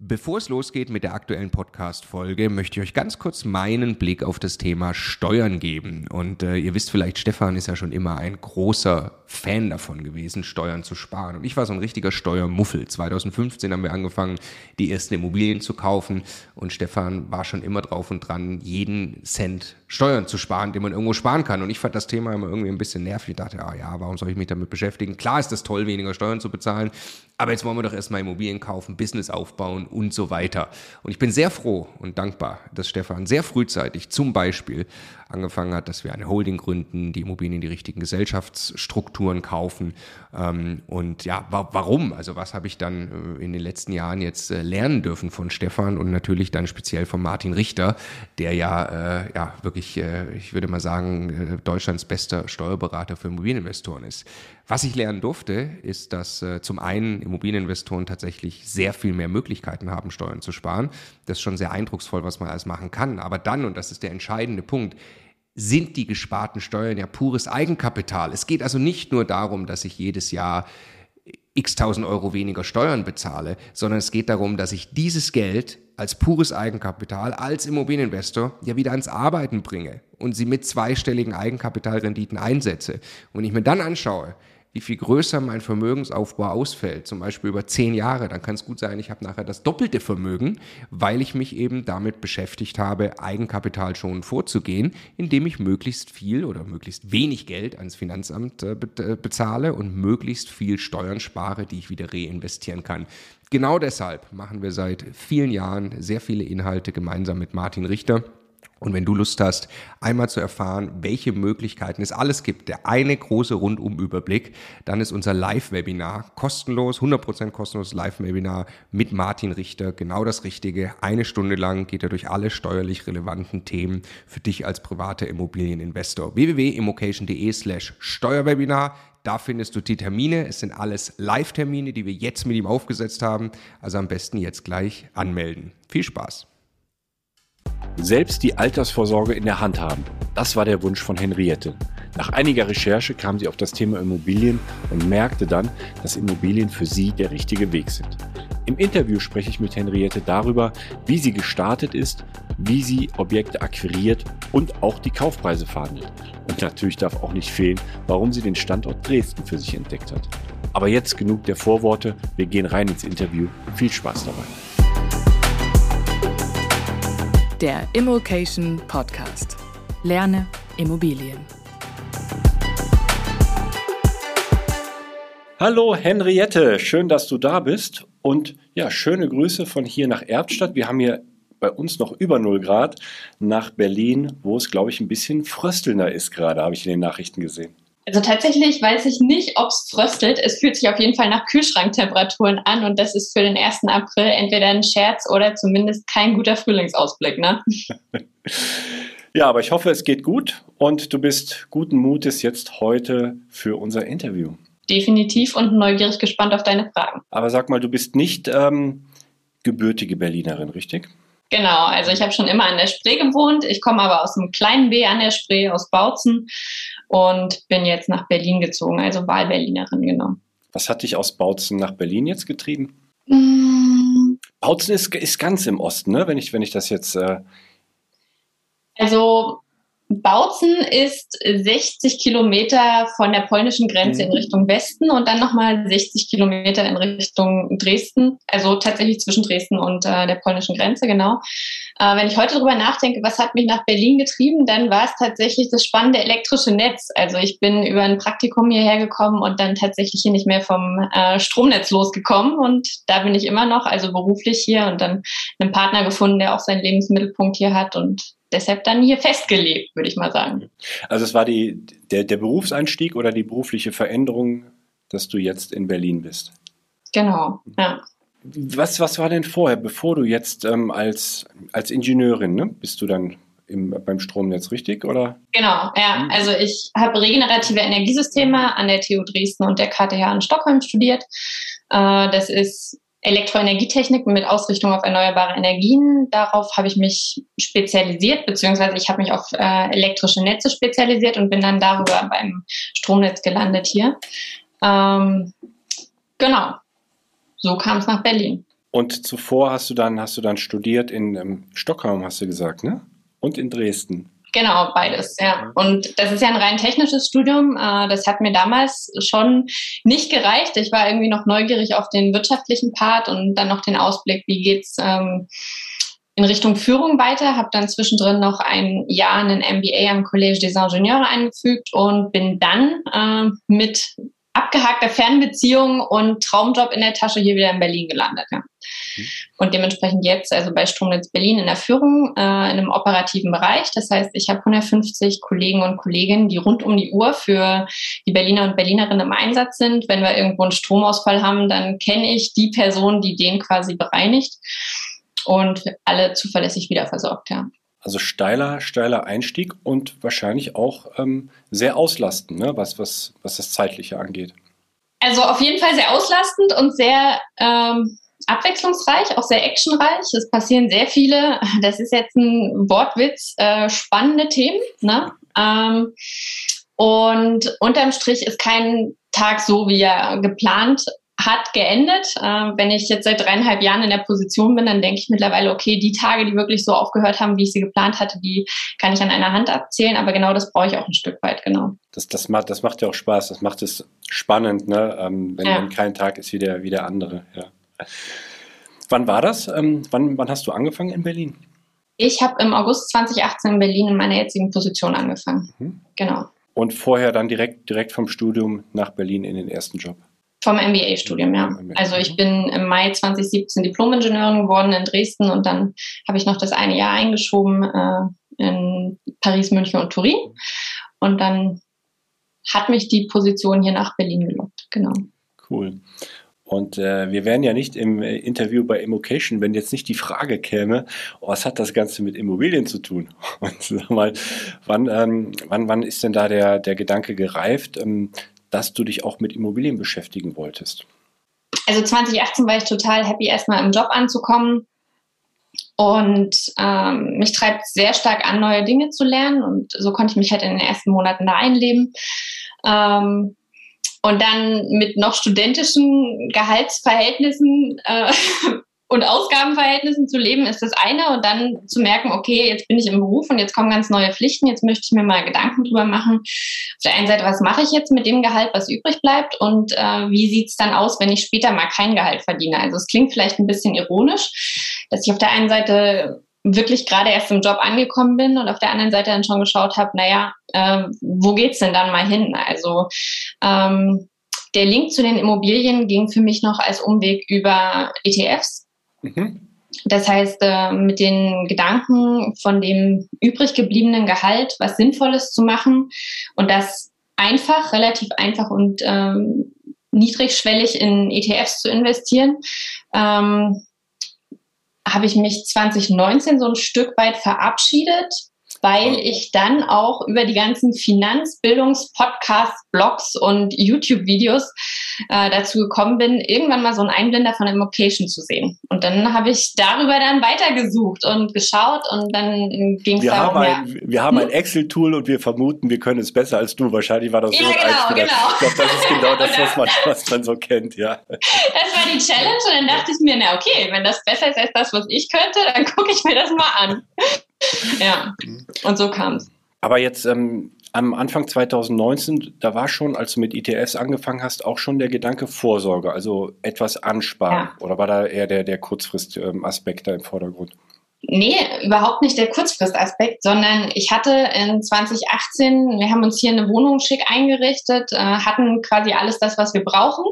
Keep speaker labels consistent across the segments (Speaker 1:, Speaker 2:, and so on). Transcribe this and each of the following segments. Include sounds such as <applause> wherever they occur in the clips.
Speaker 1: Bevor es losgeht mit der aktuellen Podcast-Folge, möchte ich euch ganz kurz meinen Blick auf das Thema Steuern geben. Und äh, ihr wisst vielleicht, Stefan ist ja schon immer ein großer Fan davon gewesen, Steuern zu sparen. Und ich war so ein richtiger Steuermuffel. 2015 haben wir angefangen, die ersten Immobilien zu kaufen. Und Stefan war schon immer drauf und dran, jeden Cent Steuern zu sparen, den man irgendwo sparen kann. Und ich fand das Thema immer irgendwie ein bisschen nervig. Ich dachte, ah ja, warum soll ich mich damit beschäftigen? Klar ist es toll, weniger Steuern zu bezahlen. Aber jetzt wollen wir doch erstmal Immobilien kaufen, Business aufbauen und so weiter. Und ich bin sehr froh und dankbar, dass Stefan sehr frühzeitig zum Beispiel angefangen hat, dass wir eine Holding gründen, die Immobilien in die richtigen Gesellschaftsstrukturen kaufen. Ähm, und ja, wa warum? Also was habe ich dann äh, in den letzten Jahren jetzt äh, lernen dürfen von Stefan und natürlich dann speziell von Martin Richter, der ja, äh, ja wirklich, äh, ich würde mal sagen, äh, Deutschlands bester Steuerberater für Immobilieninvestoren ist. Was ich lernen durfte, ist, dass äh, zum einen Immobilieninvestoren tatsächlich sehr viel mehr Möglichkeiten haben, Steuern zu sparen. Das ist schon sehr eindrucksvoll, was man alles machen kann. Aber dann, und das ist der entscheidende Punkt, sind die gesparten Steuern ja pures Eigenkapital. Es geht also nicht nur darum, dass ich jedes Jahr x tausend Euro weniger Steuern bezahle, sondern es geht darum, dass ich dieses Geld als pures Eigenkapital, als Immobilieninvestor ja wieder ans Arbeiten bringe und sie mit zweistelligen Eigenkapitalrenditen einsetze. Und ich mir dann anschaue, wie viel größer mein Vermögensaufbau ausfällt, zum Beispiel über zehn Jahre, dann kann es gut sein, ich habe nachher das doppelte Vermögen, weil ich mich eben damit beschäftigt habe, Eigenkapital schon vorzugehen, indem ich möglichst viel oder möglichst wenig Geld ans Finanzamt äh, äh, bezahle und möglichst viel Steuern spare, die ich wieder reinvestieren kann. Genau deshalb machen wir seit vielen Jahren sehr viele Inhalte gemeinsam mit Martin Richter und wenn du Lust hast, einmal zu erfahren, welche Möglichkeiten es alles gibt, der eine große Rundumüberblick, dann ist unser Live-Webinar kostenlos, 100% kostenloses Live-Webinar mit Martin Richter genau das Richtige. Eine Stunde lang geht er durch alle steuerlich relevanten Themen für dich als privater Immobilieninvestor. www.immocation.de slash Steuerwebinar. Da findest du die Termine. Es sind alles Live-Termine, die wir jetzt mit ihm aufgesetzt haben. Also am besten jetzt gleich anmelden. Viel Spaß!
Speaker 2: selbst die Altersvorsorge in der Hand haben. Das war der Wunsch von Henriette. Nach einiger Recherche kam sie auf das Thema Immobilien und merkte dann, dass Immobilien für sie der richtige Weg sind. Im Interview spreche ich mit Henriette darüber, wie sie gestartet ist, wie sie Objekte akquiriert und auch die Kaufpreise verhandelt. Und natürlich darf auch nicht fehlen, warum sie den Standort Dresden für sich entdeckt hat. Aber jetzt genug der Vorworte, wir gehen rein ins Interview. Viel Spaß dabei
Speaker 3: der Immokation Podcast. Lerne Immobilien.
Speaker 2: Hallo Henriette, schön, dass du da bist und ja, schöne Grüße von hier nach Erbstadt. Wir haben hier bei uns noch über 0 Grad nach Berlin, wo es, glaube ich, ein bisschen fröstelnder ist gerade, habe ich in den Nachrichten gesehen.
Speaker 4: Also tatsächlich weiß ich nicht, ob es fröstelt. Es fühlt sich auf jeden Fall nach Kühlschranktemperaturen an und das ist für den 1. April entweder ein Scherz oder zumindest kein guter Frühlingsausblick. Ne? <laughs>
Speaker 2: ja, aber ich hoffe, es geht gut und du bist guten Mutes jetzt heute für unser Interview.
Speaker 4: Definitiv und neugierig gespannt auf deine Fragen.
Speaker 2: Aber sag mal, du bist nicht ähm, gebürtige Berlinerin, richtig?
Speaker 4: Genau, also ich habe schon immer an der Spree gewohnt. Ich komme aber aus einem kleinen B an der Spree, aus Bautzen und bin jetzt nach Berlin gezogen, also Wahlberlinerin genommen.
Speaker 2: Was hat dich aus Bautzen nach Berlin jetzt getrieben? Mm. Bautzen ist, ist ganz im Osten, ne? wenn, ich, wenn ich das jetzt. Äh
Speaker 4: also Bautzen ist 60 Kilometer von der polnischen Grenze mhm. in Richtung Westen und dann nochmal 60 Kilometer in Richtung Dresden, also tatsächlich zwischen Dresden und äh, der polnischen Grenze, genau. Äh, wenn ich heute darüber nachdenke, was hat mich nach Berlin getrieben, dann war es tatsächlich das spannende elektrische Netz. Also ich bin über ein Praktikum hierher gekommen und dann tatsächlich hier nicht mehr vom äh, Stromnetz losgekommen und da bin ich immer noch, also beruflich hier und dann einen Partner gefunden, der auch seinen Lebensmittelpunkt hier hat und deshalb dann hier festgelebt, würde ich mal sagen.
Speaker 2: Also es war die, der, der Berufseinstieg oder die berufliche Veränderung, dass du jetzt in Berlin bist?
Speaker 4: Genau, ja.
Speaker 2: Was, was war denn vorher, bevor du jetzt ähm, als, als Ingenieurin, ne, bist du dann im, beim Stromnetz richtig, oder?
Speaker 4: Genau, ja. Hm. Also ich habe regenerative Energiesysteme an der TU Dresden und der KTH in Stockholm studiert. Äh, das ist Elektroenergietechnik mit Ausrichtung auf erneuerbare Energien. Darauf habe ich mich spezialisiert, beziehungsweise ich habe mich auf äh, elektrische Netze spezialisiert und bin dann darüber beim Stromnetz gelandet hier. Ähm, genau, so kam es nach Berlin.
Speaker 2: Und zuvor hast du dann, hast du dann studiert in ähm, Stockholm, hast du gesagt, ne? Und in Dresden.
Speaker 4: Genau, beides, ja. Und das ist ja ein rein technisches Studium. Äh, das hat mir damals schon nicht gereicht. Ich war irgendwie noch neugierig auf den wirtschaftlichen Part und dann noch den Ausblick, wie geht's ähm, in Richtung Führung weiter, habe dann zwischendrin noch ein Jahr einen MBA am Collège des Ingenieurs eingefügt und bin dann äh, mit abgehackter Fernbeziehung und Traumjob in der Tasche hier wieder in Berlin gelandet. Ja. Mhm. Und dementsprechend jetzt, also bei Stromnetz Berlin in der Führung, äh, in einem operativen Bereich. Das heißt, ich habe 150 Kollegen und Kolleginnen, die rund um die Uhr für die Berliner und Berlinerinnen im Einsatz sind. Wenn wir irgendwo einen Stromausfall haben, dann kenne ich die Person, die den quasi bereinigt und alle zuverlässig wieder versorgt, ja.
Speaker 2: Also steiler, steiler Einstieg und wahrscheinlich auch ähm, sehr auslastend, ne? was, was, was das Zeitliche angeht.
Speaker 4: Also auf jeden Fall sehr auslastend und sehr ähm, abwechslungsreich, auch sehr actionreich. Es passieren sehr viele, <laughs> das ist jetzt ein Wortwitz, äh, spannende Themen. Ne? Ähm, und unterm Strich ist kein Tag so, wie er geplant hat geendet. Äh, wenn ich jetzt seit dreieinhalb Jahren in der Position bin, dann denke ich mittlerweile, okay, die Tage, die wirklich so aufgehört haben, wie ich sie geplant hatte, die kann ich an einer Hand abzählen. Aber genau das brauche ich auch ein Stück weit, genau.
Speaker 2: Das, das, macht, das macht ja auch Spaß, das macht es spannend, ne? Ähm, wenn, ja. wenn kein Tag ist wie der, wie der andere. Ja. Wann war das? Ähm, wann, wann hast du angefangen in Berlin?
Speaker 4: Ich habe im August 2018 in Berlin in meiner jetzigen Position angefangen. Mhm. Genau.
Speaker 2: Und vorher dann direkt, direkt vom Studium nach Berlin in den ersten Job?
Speaker 4: Vom MBA-Studium, ja. Also ich bin im Mai 2017 Diplom-Ingenieurin geworden in Dresden und dann habe ich noch das eine Jahr eingeschoben äh, in Paris, München und Turin. Und dann hat mich die Position hier nach Berlin gelockt, genau.
Speaker 2: Cool. Und äh, wir wären ja nicht im äh, Interview bei Immocation, wenn jetzt nicht die Frage käme, oh, was hat das Ganze mit Immobilien zu tun? <laughs> Und sag mal, wann, ähm, wann, wann ist denn da der, der Gedanke gereift, ähm, dass du dich auch mit Immobilien beschäftigen wolltest?
Speaker 4: Also 2018 war ich total happy, erstmal im Job anzukommen. Und ähm, mich treibt sehr stark an, neue Dinge zu lernen. Und so konnte ich mich halt in den ersten Monaten da einleben. Ähm, und dann mit noch studentischen Gehaltsverhältnissen äh, <laughs> und Ausgabenverhältnissen zu leben ist das eine und dann zu merken, okay, jetzt bin ich im Beruf und jetzt kommen ganz neue Pflichten, jetzt möchte ich mir mal Gedanken drüber machen. Auf der einen Seite, was mache ich jetzt mit dem Gehalt, was übrig bleibt und äh, wie sieht's dann aus, wenn ich später mal kein Gehalt verdiene? Also es klingt vielleicht ein bisschen ironisch, dass ich auf der einen Seite wirklich gerade erst im Job angekommen bin und auf der anderen Seite dann schon geschaut habe, naja, äh, wo geht's denn dann mal hin? Also ähm, der Link zu den Immobilien ging für mich noch als Umweg über ETFs. Mhm. Das heißt, äh, mit den Gedanken von dem übrig gebliebenen Gehalt was Sinnvolles zu machen und das einfach, relativ einfach und ähm, niedrigschwellig in ETFs zu investieren, ähm, habe ich mich 2019 so ein Stück weit verabschiedet weil ich dann auch über die ganzen Finanzbildungspodcasts, Blogs und YouTube-Videos äh, dazu gekommen bin, irgendwann mal so einen Einblender von Immocation zu sehen. Und dann habe ich darüber dann weitergesucht und geschaut und dann ging es
Speaker 2: darum, haben ein, Wir haben hm? ein Excel-Tool und wir vermuten, wir können es besser als du. Wahrscheinlich war das
Speaker 4: so ja, ein genau, genau.
Speaker 2: Ich glaube, das ist genau das, was man, <laughs> was man so kennt, ja.
Speaker 4: Das war die Challenge und dann dachte ich mir, na okay, wenn das besser ist als das, was ich könnte, dann gucke ich mir das mal an. <laughs> Ja, und so kam es.
Speaker 2: Aber jetzt ähm, am Anfang 2019, da war schon, als du mit ETFs angefangen hast, auch schon der Gedanke Vorsorge, also etwas ansparen. Ja. Oder war da eher der, der Kurzfristaspekt da im Vordergrund?
Speaker 4: Nee, überhaupt nicht der Kurzfristaspekt, sondern ich hatte in 2018, wir haben uns hier eine Wohnung schick eingerichtet, äh, hatten quasi alles das, was wir brauchen.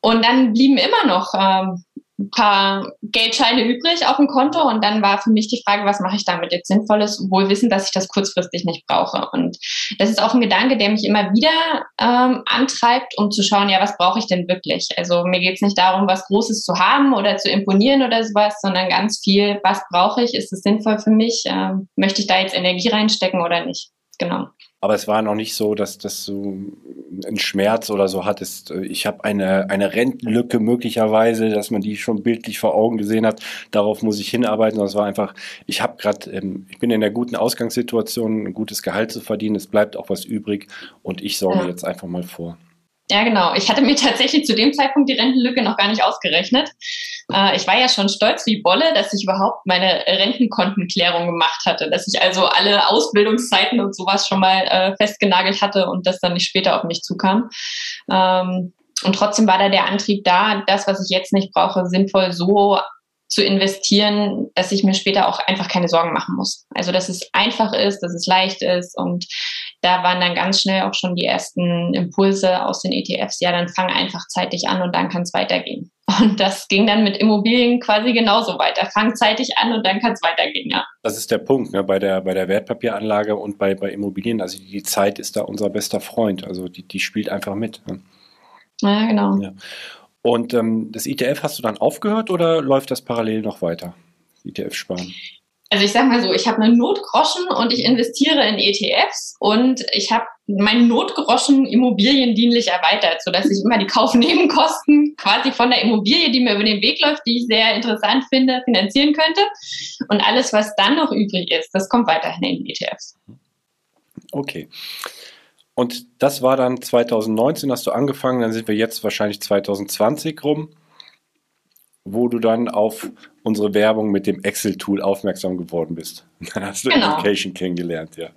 Speaker 4: Und dann blieben immer noch ähm, ein paar Geldscheine übrig auf dem Konto und dann war für mich die Frage, was mache ich damit jetzt Sinnvolles, wohl wissen, dass ich das kurzfristig nicht brauche. Und das ist auch ein Gedanke, der mich immer wieder ähm, antreibt, um zu schauen, ja, was brauche ich denn wirklich? Also mir geht es nicht darum, was Großes zu haben oder zu imponieren oder sowas, sondern ganz viel, was brauche ich? Ist es sinnvoll für mich? Ähm, möchte ich da jetzt Energie reinstecken oder nicht? Genau.
Speaker 2: Aber es war noch nicht so, dass, dass du einen Schmerz oder so hattest. Ich habe eine, eine Rentenlücke möglicherweise, dass man die schon bildlich vor Augen gesehen hat. Darauf muss ich hinarbeiten. Das war einfach, ich habe gerade, ähm, ich bin in der guten Ausgangssituation, ein gutes Gehalt zu verdienen. Es bleibt auch was übrig und ich sorge ja. jetzt einfach mal vor.
Speaker 4: Ja, genau. Ich hatte mir tatsächlich zu dem Zeitpunkt die Rentenlücke noch gar nicht ausgerechnet. Äh, ich war ja schon stolz wie Bolle, dass ich überhaupt meine Rentenkontenklärung gemacht hatte, dass ich also alle Ausbildungszeiten und sowas schon mal äh, festgenagelt hatte und das dann nicht später auf mich zukam. Ähm, und trotzdem war da der Antrieb da, das, was ich jetzt nicht brauche, sinnvoll so zu investieren, dass ich mir später auch einfach keine Sorgen machen muss. Also dass es einfach ist, dass es leicht ist und da waren dann ganz schnell auch schon die ersten Impulse aus den ETFs. Ja, dann fang einfach zeitig an und dann kann es weitergehen. Und das ging dann mit Immobilien quasi genauso weiter. Fang zeitig an und dann kann es weitergehen, ja.
Speaker 2: Das ist der Punkt ne? bei, der, bei der Wertpapieranlage und bei, bei Immobilien. Also die Zeit ist da unser bester Freund. Also die, die spielt einfach mit. Ne?
Speaker 4: Ja, genau. Ja.
Speaker 2: Und ähm, das ETF hast du dann aufgehört oder läuft das parallel noch weiter? ETF sparen?
Speaker 4: Also ich sag mal so, ich habe eine Notgroschen und ich investiere in ETFs und ich habe meinen Notgroschen immobiliendienlich erweitert, sodass ich immer die Kaufnebenkosten <laughs> quasi von der Immobilie, die mir über den Weg läuft, die ich sehr interessant finde, finanzieren könnte. Und alles, was dann noch übrig ist, das kommt weiterhin in ETFs.
Speaker 2: Okay. Und das war dann 2019, hast du angefangen, dann sind wir jetzt wahrscheinlich 2020 rum, wo du dann auf unsere Werbung mit dem Excel-Tool aufmerksam geworden bist. <laughs> Dann hast du genau. Education kennengelernt, ja.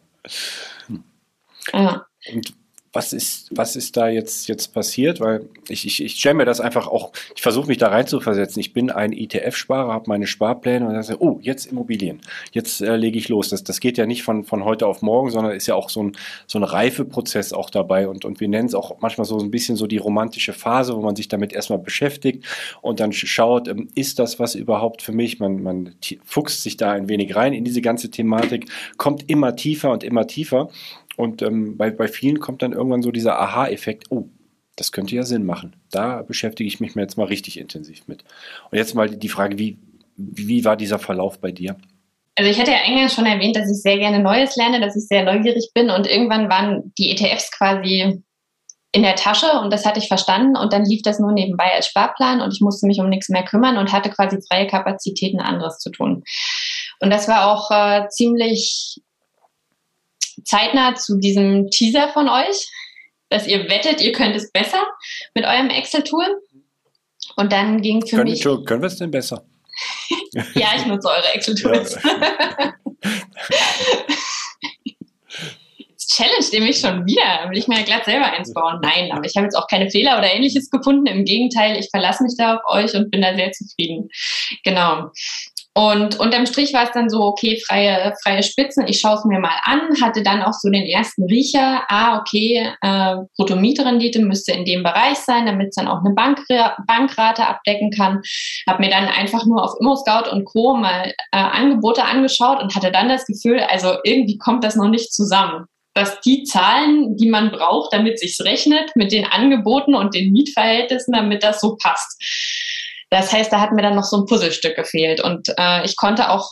Speaker 2: Ja. Und was ist, was ist da jetzt, jetzt passiert? Weil ich, ich, ich stelle mir das einfach auch, ich versuche mich da rein zu versetzen. Ich bin ein ETF-Sparer, habe meine Sparpläne und dann sage, oh, jetzt Immobilien. Jetzt äh, lege ich los. Das, das geht ja nicht von, von heute auf morgen, sondern ist ja auch so ein, so ein Reifeprozess auch dabei. Und, und wir nennen es auch manchmal so ein bisschen so die romantische Phase, wo man sich damit erstmal beschäftigt und dann schaut, ähm, ist das was überhaupt für mich? Man, man fuchst sich da ein wenig rein in diese ganze Thematik, kommt immer tiefer und immer tiefer. Und ähm, bei, bei vielen kommt dann irgendwann so dieser Aha-Effekt, oh, das könnte ja Sinn machen. Da beschäftige ich mich mir jetzt mal richtig intensiv mit. Und jetzt mal die Frage, wie, wie war dieser Verlauf bei dir?
Speaker 4: Also ich hatte ja eingangs schon erwähnt, dass ich sehr gerne Neues lerne, dass ich sehr neugierig bin und irgendwann waren die ETFs quasi in der Tasche und das hatte ich verstanden und dann lief das nur nebenbei als Sparplan und ich musste mich um nichts mehr kümmern und hatte quasi freie Kapazitäten, anderes zu tun. Und das war auch äh, ziemlich zeitnah zu diesem Teaser von euch, dass ihr wettet, ihr könnt es besser mit eurem Excel-Tool. Und dann ging für
Speaker 2: können,
Speaker 4: mich.
Speaker 2: Können wir es denn besser? <laughs>
Speaker 4: ja, ich nutze eure Excel-Tools. Ja. challenge ihr mich schon wieder. Will ich mir ja glatt selber eins bauen? Nein, aber ich habe jetzt auch keine Fehler oder ähnliches gefunden. Im Gegenteil, ich verlasse mich da auf euch und bin da sehr zufrieden. Genau. Und unterm Strich war es dann so, okay, freie, freie Spitzen, ich schaue es mir mal an, hatte dann auch so den ersten Riecher, ah, okay, äh, Bruttomietrendite müsste in dem Bereich sein, damit es dann auch eine Bank, Bankrate abdecken kann. Habe mir dann einfach nur auf ImmoScout und Co. mal äh, Angebote angeschaut und hatte dann das Gefühl, also irgendwie kommt das noch nicht zusammen dass die Zahlen, die man braucht, damit sich's rechnet, mit den Angeboten und den Mietverhältnissen, damit das so passt. Das heißt, da hat mir dann noch so ein Puzzlestück gefehlt. Und äh, ich konnte auch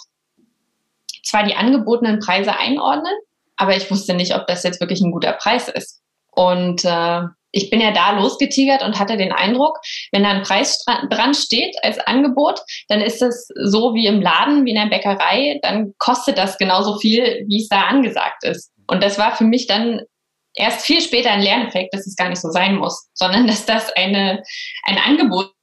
Speaker 4: zwar die angebotenen Preise einordnen, aber ich wusste nicht, ob das jetzt wirklich ein guter Preis ist. Und äh, ich bin ja da losgetigert und hatte den Eindruck, wenn da ein Preis dran steht als Angebot, dann ist es so wie im Laden, wie in der Bäckerei, dann kostet das genauso viel, wie es da angesagt ist. Und das war für mich dann erst viel später ein Lerneffekt, dass es gar nicht so sein muss, sondern dass das eine, ein Angebot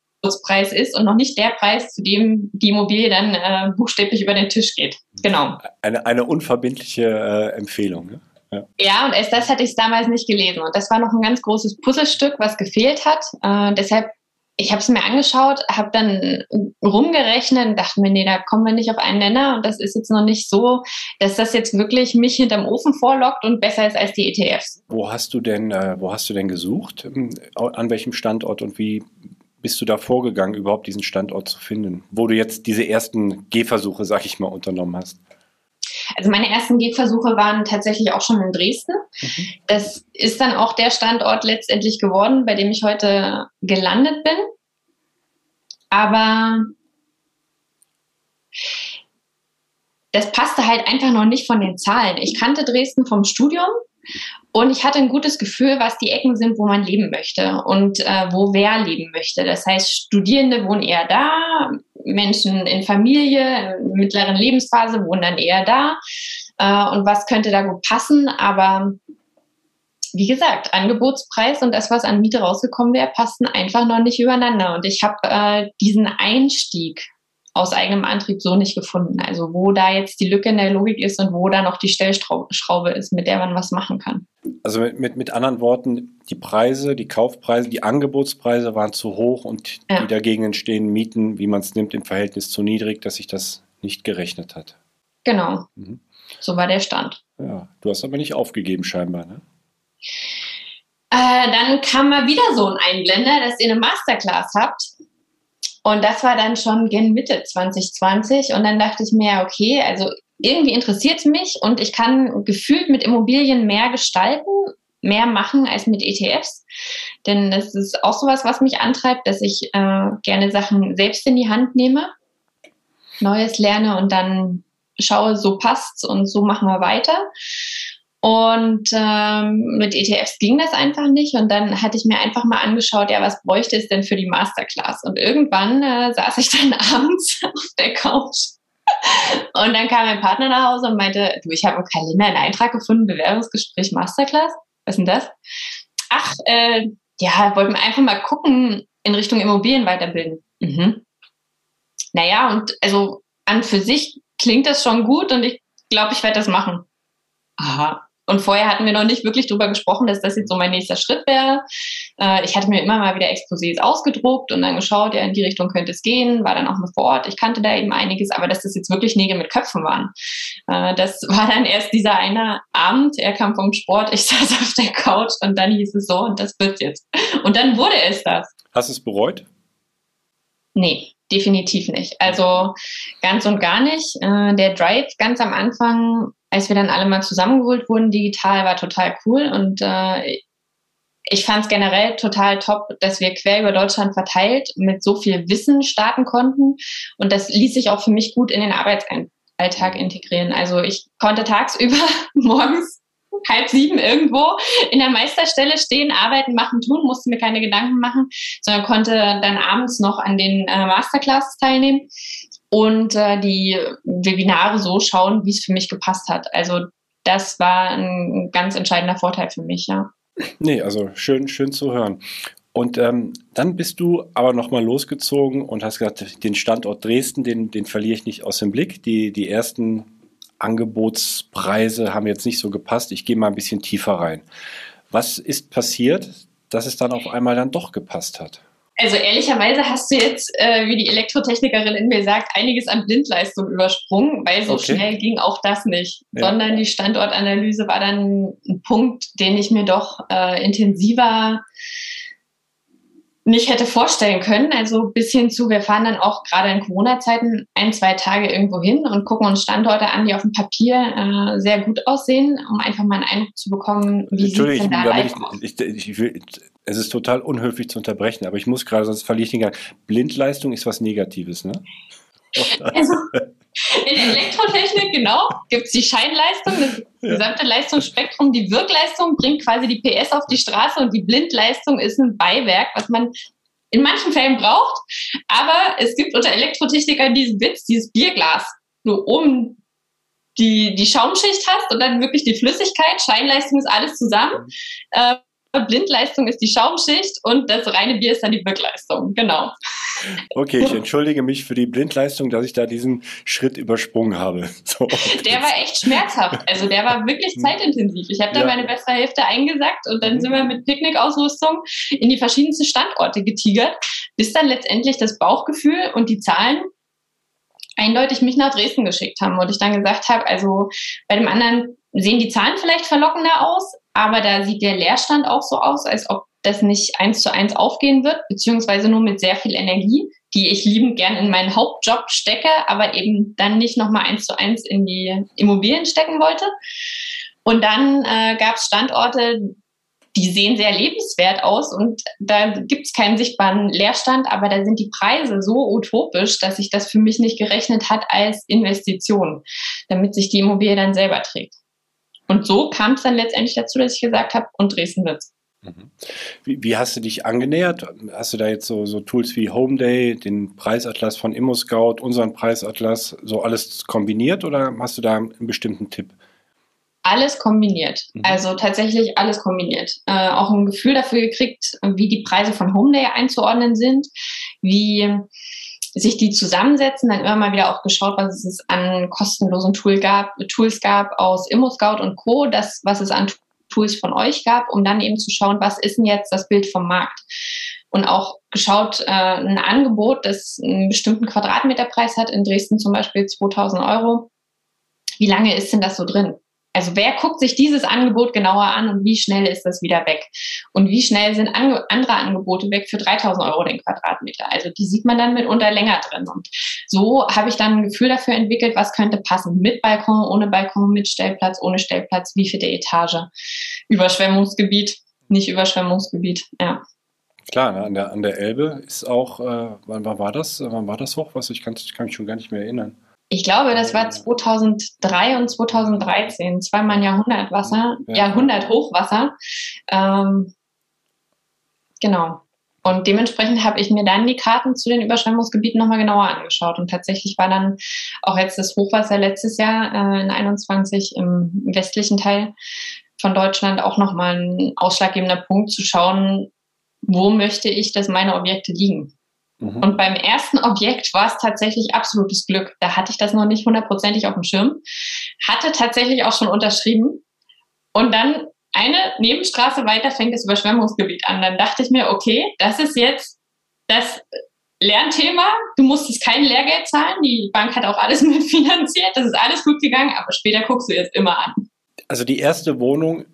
Speaker 4: Preis ist und noch nicht der Preis, zu dem die Immobilie dann äh, buchstäblich über den Tisch geht. Genau.
Speaker 2: Eine, eine unverbindliche äh, Empfehlung. Ne?
Speaker 4: Ja. ja, und erst das hatte ich damals nicht gelesen. Und das war noch ein ganz großes Puzzlestück, was gefehlt hat. Äh, deshalb, ich habe es mir angeschaut, habe dann rumgerechnet und dachte mir, nee, da kommen wir nicht auf einen Nenner. Und das ist jetzt noch nicht so, dass das jetzt wirklich mich hinterm Ofen vorlockt und besser ist als die ETFs.
Speaker 2: Wo hast du denn, äh, wo hast du denn gesucht? An welchem Standort und wie bist du da vorgegangen, überhaupt diesen Standort zu finden, wo du jetzt diese ersten Gehversuche, sag ich mal, unternommen hast?
Speaker 4: Also meine ersten Gehversuche waren tatsächlich auch schon in Dresden. Mhm. Das ist dann auch der Standort letztendlich geworden, bei dem ich heute gelandet bin. Aber das passte halt einfach noch nicht von den Zahlen. Ich kannte Dresden vom Studium und ich hatte ein gutes Gefühl, was die Ecken sind, wo man leben möchte und äh, wo wer leben möchte. Das heißt, Studierende wohnen eher da, Menschen in Familie, in mittleren Lebensphase wohnen dann eher da. Äh, und was könnte da gut passen? Aber wie gesagt, Angebotspreis und das, was an Miete rausgekommen wäre, passten einfach noch nicht übereinander. Und ich habe äh, diesen Einstieg aus eigenem Antrieb so nicht gefunden. Also wo da jetzt die Lücke in der Logik ist und wo da noch die Stellschraube ist, mit der man was machen kann.
Speaker 2: Also mit, mit, mit anderen Worten, die Preise, die Kaufpreise, die Angebotspreise waren zu hoch und ja. die dagegen entstehenden Mieten, wie man es nimmt, im Verhältnis zu niedrig, dass sich das nicht gerechnet hat.
Speaker 4: Genau. Mhm. So war der Stand.
Speaker 2: Ja, du hast aber nicht aufgegeben scheinbar, ne?
Speaker 4: Äh, dann kam mal wieder so ein Einblender, dass ihr eine Masterclass habt. Und das war dann schon gen Mitte 2020. Und dann dachte ich mir, okay, also irgendwie interessiert es mich und ich kann gefühlt mit Immobilien mehr gestalten, mehr machen als mit ETFs. Denn das ist auch sowas, was mich antreibt, dass ich äh, gerne Sachen selbst in die Hand nehme, Neues lerne und dann schaue, so passt's und so machen wir weiter. Und ähm, mit ETFs ging das einfach nicht. Und dann hatte ich mir einfach mal angeschaut, ja, was bräuchte es denn für die Masterclass? Und irgendwann äh, <laughs> saß ich dann abends <laughs> auf der Couch. Und dann kam mein Partner nach Hause und meinte, du, ich habe im Kalender einen Eintrag gefunden, Bewerbungsgespräch Masterclass. Was ist denn das? Ach, äh, ja, wollten wir einfach mal gucken, in Richtung Immobilien weiterbilden. Mhm. Naja, und also an für sich klingt das schon gut und ich glaube, ich werde das machen. Aha. Und vorher hatten wir noch nicht wirklich darüber gesprochen, dass das jetzt so mein nächster Schritt wäre. Äh, ich hatte mir immer mal wieder Exposés ausgedruckt und dann geschaut, ja, in die Richtung könnte es gehen, war dann auch mal vor Ort. Ich kannte da eben einiges, aber dass das jetzt wirklich Nägel mit Köpfen waren. Äh, das <laughs> war dann erst dieser eine Abend. Er kam vom Sport, ich <laughs> saß auf der Couch und dann hieß es so und das wird jetzt. Und dann wurde es das.
Speaker 2: Hast du es bereut?
Speaker 4: Nee, definitiv nicht. Also ganz und gar nicht. Äh, der Drive ganz am Anfang als wir dann alle mal zusammengeholt wurden, digital, war total cool. Und äh, ich fand es generell total top, dass wir quer über Deutschland verteilt mit so viel Wissen starten konnten. Und das ließ sich auch für mich gut in den Arbeitsalltag integrieren. Also ich konnte tagsüber <laughs> morgens halb sieben irgendwo in der Meisterstelle stehen, arbeiten, machen, tun, musste mir keine Gedanken machen, sondern konnte dann abends noch an den äh, Masterclasses teilnehmen und äh, die Webinare so schauen, wie es für mich gepasst hat. Also das war ein ganz entscheidender Vorteil für mich, ja.
Speaker 2: Nee, also schön, schön zu hören. Und ähm, dann bist du aber nochmal losgezogen und hast gesagt, den Standort Dresden, den, den verliere ich nicht aus dem Blick. Die, die ersten Angebotspreise haben jetzt nicht so gepasst. Ich gehe mal ein bisschen tiefer rein. Was ist passiert, dass es dann auf einmal dann doch gepasst hat?
Speaker 4: Also ehrlicherweise hast du jetzt, äh, wie die Elektrotechnikerin in mir sagt, einiges an Blindleistung übersprungen, weil so okay. schnell ging auch das nicht. Ja. Sondern die Standortanalyse war dann ein Punkt, den ich mir doch äh, intensiver nicht hätte vorstellen können. Also bis hin zu, wir fahren dann auch gerade in Corona-Zeiten ein, zwei Tage irgendwo hin und gucken uns Standorte an, die auf dem Papier äh, sehr gut aussehen, um einfach mal einen Eindruck zu bekommen, wie sieht denn da live
Speaker 2: ich, ich, ich, will, es ist total unhöflich zu unterbrechen, aber ich muss gerade, sonst verliere ich den Gang. Blindleistung ist was Negatives, ne?
Speaker 4: Also, in Elektrotechnik, genau, gibt es die Scheinleistung, das gesamte Leistungsspektrum. Die Wirkleistung bringt quasi die PS auf die Straße und die Blindleistung ist ein Beiwerk, was man in manchen Fällen braucht. Aber es gibt unter Elektrotechnikern diesen Witz, dieses Bierglas, wo oben die, die Schaumschicht hast und dann wirklich die Flüssigkeit. Scheinleistung ist alles zusammen. Äh, Blindleistung ist die Schaumschicht und das reine Bier ist dann die Wirkleistung. Genau.
Speaker 2: Okay, ich entschuldige mich für die Blindleistung, dass ich da diesen Schritt übersprungen habe. <laughs>
Speaker 4: So. Der war echt schmerzhaft. Also der war wirklich hm. zeitintensiv. Ich habe da ja. meine bessere Hälfte eingesackt und dann mhm. sind wir mit Picknickausrüstung in die verschiedensten Standorte getigert, bis dann letztendlich das Bauchgefühl und die Zahlen eindeutig mich nach Dresden geschickt haben und ich dann gesagt habe, also bei dem anderen sehen die Zahlen vielleicht verlockender aus, aber da sieht der Leerstand auch so aus, als ob das nicht eins zu eins aufgehen wird, beziehungsweise nur mit sehr viel Energie, die ich liebend gern in meinen Hauptjob stecke, aber eben dann nicht nochmal eins zu eins in die Immobilien stecken wollte. Und dann äh, gab es Standorte, die sehen sehr lebenswert aus und da gibt es keinen sichtbaren Leerstand, aber da sind die Preise so utopisch, dass sich das für mich nicht gerechnet hat als Investition, damit sich die Immobilie dann selber trägt. Und so kam es dann letztendlich dazu, dass ich gesagt habe, und Dresden wird's.
Speaker 2: Mhm. Wie, wie, hast du dich angenähert? Hast du da jetzt so, so Tools wie Homeday, den Preisatlas von ImmoScout, unseren Preisatlas, so alles kombiniert oder hast du da einen bestimmten Tipp?
Speaker 4: alles kombiniert. Mhm. Also tatsächlich alles kombiniert. Äh, auch ein Gefühl dafür gekriegt, wie die Preise von Homeday einzuordnen sind, wie sich die zusammensetzen, dann immer mal wieder auch geschaut, was es an kostenlosen Tool gab, Tools gab aus ImmoScout und Co., das, was es an Tools von euch gab, um dann eben zu schauen, was ist denn jetzt das Bild vom Markt? Und auch geschaut, äh, ein Angebot, das einen bestimmten Quadratmeterpreis hat, in Dresden zum Beispiel 2000 Euro. Wie lange ist denn das so drin? Also wer guckt sich dieses Angebot genauer an und wie schnell ist das wieder weg? Und wie schnell sind ange andere Angebote weg für 3000 Euro den Quadratmeter? Also die sieht man dann mitunter länger drin. Und so habe ich dann ein Gefühl dafür entwickelt, was könnte passen. Mit Balkon, ohne Balkon, mit Stellplatz, ohne Stellplatz, wie viele Etage? Überschwemmungsgebiet, nicht Überschwemmungsgebiet, ja.
Speaker 2: Klar, ne, an, der, an der Elbe ist auch, äh, wann, war das? Wann war das Hochwasser? Ich kann, ich kann mich schon gar nicht mehr erinnern.
Speaker 4: Ich glaube, das war 2003 und 2013, zweimal ein Jahrhundertwasser, ja. Jahrhundert Hochwasser. Ähm, genau. Und dementsprechend habe ich mir dann die Karten zu den Überschwemmungsgebieten nochmal genauer angeschaut. Und tatsächlich war dann auch jetzt das Hochwasser letztes Jahr äh, in 21 im westlichen Teil von Deutschland auch nochmal ein ausschlaggebender Punkt zu schauen, wo möchte ich, dass meine Objekte liegen. Mhm. Und beim ersten Objekt war es tatsächlich absolutes Glück. Da hatte ich das noch nicht hundertprozentig auf dem Schirm. Hatte tatsächlich auch schon unterschrieben. Und dann eine Nebenstraße weiter fängt das Überschwemmungsgebiet an. Dann dachte ich mir, okay, das ist jetzt das Lernthema. Du musstest kein Lehrgeld zahlen. Die Bank hat auch alles <laughs> mitfinanziert. Das ist alles gut gegangen, aber später guckst du jetzt immer an.
Speaker 2: Also die erste Wohnung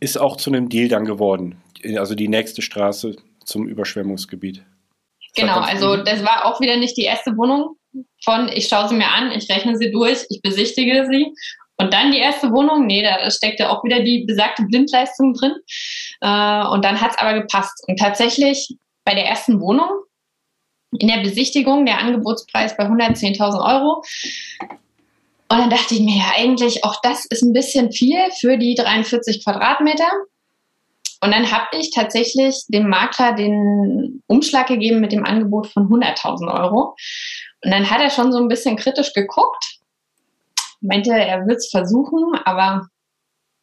Speaker 2: ist auch zu einem Deal dann geworden. Also die nächste Straße zum Überschwemmungsgebiet.
Speaker 4: Genau, also das war auch wieder nicht die erste Wohnung von, ich schaue sie mir an, ich rechne sie durch, ich besichtige sie. Und dann die erste Wohnung, nee, da steckte auch wieder die besagte Blindleistung drin. Äh, und dann hat es aber gepasst. Und tatsächlich bei der ersten Wohnung, in der Besichtigung, der Angebotspreis bei 110.000 Euro. Und dann dachte ich mir, ja, eigentlich auch das ist ein bisschen viel für die 43 Quadratmeter. Und dann habe ich tatsächlich dem Makler den Umschlag gegeben mit dem Angebot von 100.000 Euro. Und dann hat er schon so ein bisschen kritisch geguckt, meinte, er wird es versuchen, aber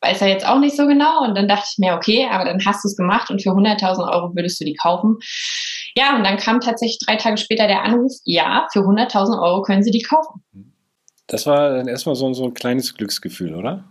Speaker 4: weiß er jetzt auch nicht so genau. Und dann dachte ich mir, okay, aber dann hast du es gemacht und für 100.000 Euro würdest du die kaufen. Ja, und dann kam tatsächlich drei Tage später der Anruf, ja, für 100.000 Euro können Sie die kaufen.
Speaker 2: Das war dann erstmal so, so ein kleines Glücksgefühl, oder?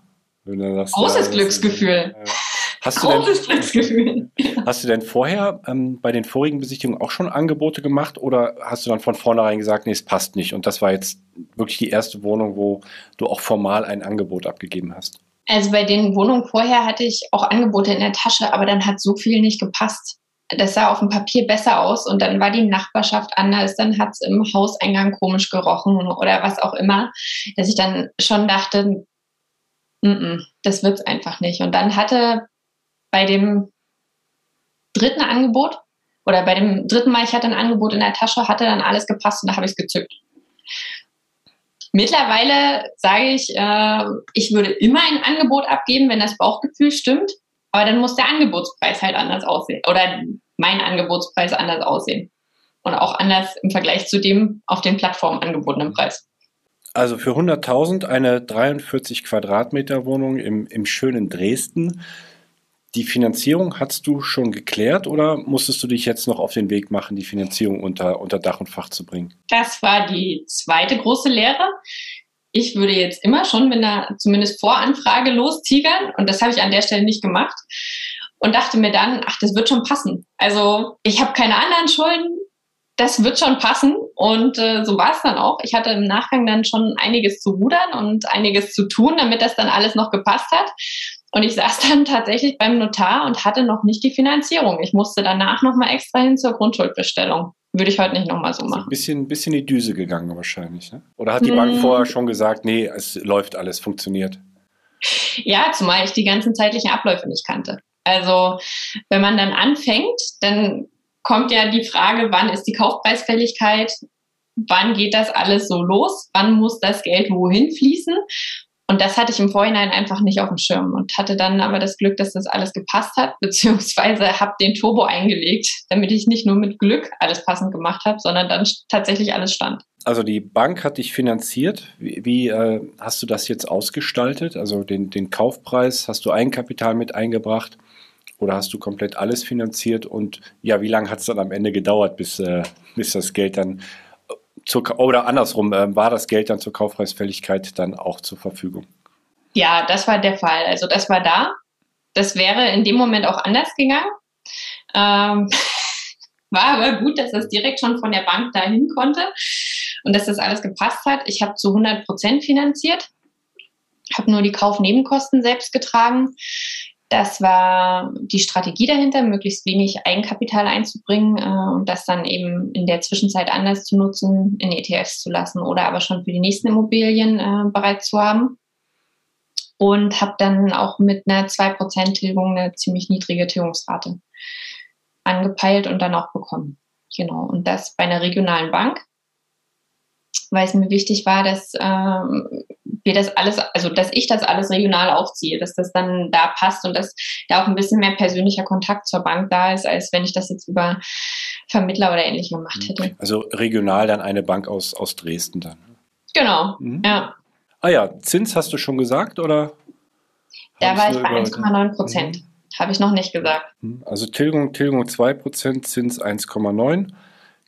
Speaker 4: Großes ja, Glücksgefühl. Ja.
Speaker 2: Hast du, denn, hast du denn vorher ähm, bei den vorigen Besichtigungen auch schon Angebote gemacht oder hast du dann von vornherein gesagt, nee, es passt nicht und das war jetzt wirklich die erste Wohnung, wo du auch formal ein Angebot abgegeben hast?
Speaker 4: Also bei den Wohnungen vorher hatte ich auch Angebote in der Tasche, aber dann hat so viel nicht gepasst. Das sah auf dem Papier besser aus und dann war die Nachbarschaft anders, dann hat es im Hauseingang komisch gerochen oder was auch immer, dass ich dann schon dachte, N -n, das wird's einfach nicht. Und dann hatte bei dem dritten Angebot oder bei dem dritten Mal, ich hatte ein Angebot in der Tasche, hatte dann alles gepasst und da habe ich es gezückt. Mittlerweile sage ich, äh, ich würde immer ein Angebot abgeben, wenn das Bauchgefühl stimmt, aber dann muss der Angebotspreis halt anders aussehen oder mein Angebotspreis anders aussehen und auch anders im Vergleich zu dem auf den Plattformen angebotenen Preis.
Speaker 2: Also für 100.000 eine 43 Quadratmeter Wohnung im, im schönen Dresden. Die Finanzierung hast du schon geklärt oder musstest du dich jetzt noch auf den Weg machen, die Finanzierung unter, unter Dach und Fach zu bringen?
Speaker 4: Das war die zweite große Lehre. Ich würde jetzt immer schon mit einer zumindest Voranfrage lostigern und das habe ich an der Stelle nicht gemacht und dachte mir dann, ach, das wird schon passen. Also ich habe keine anderen Schulden, das wird schon passen und äh, so war es dann auch. Ich hatte im Nachgang dann schon einiges zu rudern und einiges zu tun, damit das dann alles noch gepasst hat. Und ich saß <laughs> dann tatsächlich beim Notar und hatte noch nicht die Finanzierung. Ich musste danach nochmal extra hin zur Grundschuldbestellung. Würde ich heute nicht nochmal so machen.
Speaker 2: Ein bisschen, bisschen die Düse gegangen wahrscheinlich. Ne? Oder hat die Bank hm. vorher schon gesagt, nee, es läuft alles, funktioniert?
Speaker 4: Ja, zumal ich die ganzen zeitlichen Abläufe nicht kannte. Also wenn man dann anfängt, dann kommt ja die Frage, wann ist die Kaufpreisfälligkeit? Wann geht das alles so los? Wann muss das Geld wohin fließen? Und das hatte ich im Vorhinein einfach nicht auf dem Schirm und hatte dann aber das Glück, dass das alles gepasst hat, <laughs> beziehungsweise habe den Turbo eingelegt, damit ich nicht nur mit Glück alles passend gemacht habe, sondern dann tatsächlich alles stand.
Speaker 2: Also die Bank hat dich finanziert. Wie, wie äh, hast du das jetzt ausgestaltet? Also den, den Kaufpreis, hast du Eigenkapital mit eingebracht oder hast du komplett alles finanziert? Und ja, wie lange hat es dann am Ende gedauert, bis, äh, bis das Geld dann zur, oder andersrum, äh, war das Geld dann zur Kaufpreisfälligkeit dann auch zur Verfügung?
Speaker 4: Ja, das war der Fall. Also das war da. Das wäre in dem Moment auch anders gegangen. Ähm, <laughs> war aber gut, dass das direkt schon von der Bank dahin konnte und dass das alles gepasst hat. Ich habe zu 100 Prozent finanziert, habe nur die Kaufnebenkosten selbst getragen. Das war die Strategie dahinter, möglichst wenig Eigenkapital einzubringen äh, und das dann eben in der Zwischenzeit anders zu nutzen, in ETFs zu lassen oder aber schon für die nächsten Immobilien äh, bereit zu haben. Und habe dann auch mit einer 2% Tilgung eine ziemlich niedrige Tilgungsrate angepeilt und dann auch bekommen. Genau. Und das bei einer regionalen Bank weil es mir wichtig war, dass ähm, wir das alles, also dass ich das alles regional aufziehe, dass das dann da passt und dass da auch ein bisschen mehr persönlicher Kontakt zur Bank da ist, als wenn ich das jetzt über Vermittler oder ähnliche gemacht hätte.
Speaker 2: Also regional dann eine Bank aus, aus Dresden dann.
Speaker 4: Genau, mhm. ja.
Speaker 2: Ah ja, Zins hast du schon gesagt oder?
Speaker 4: Da war ich bei 1,9 Prozent. Mhm. Habe ich noch nicht gesagt.
Speaker 2: Mhm. Also Tilgung, Tilgung 2 Prozent, Zins 1,9,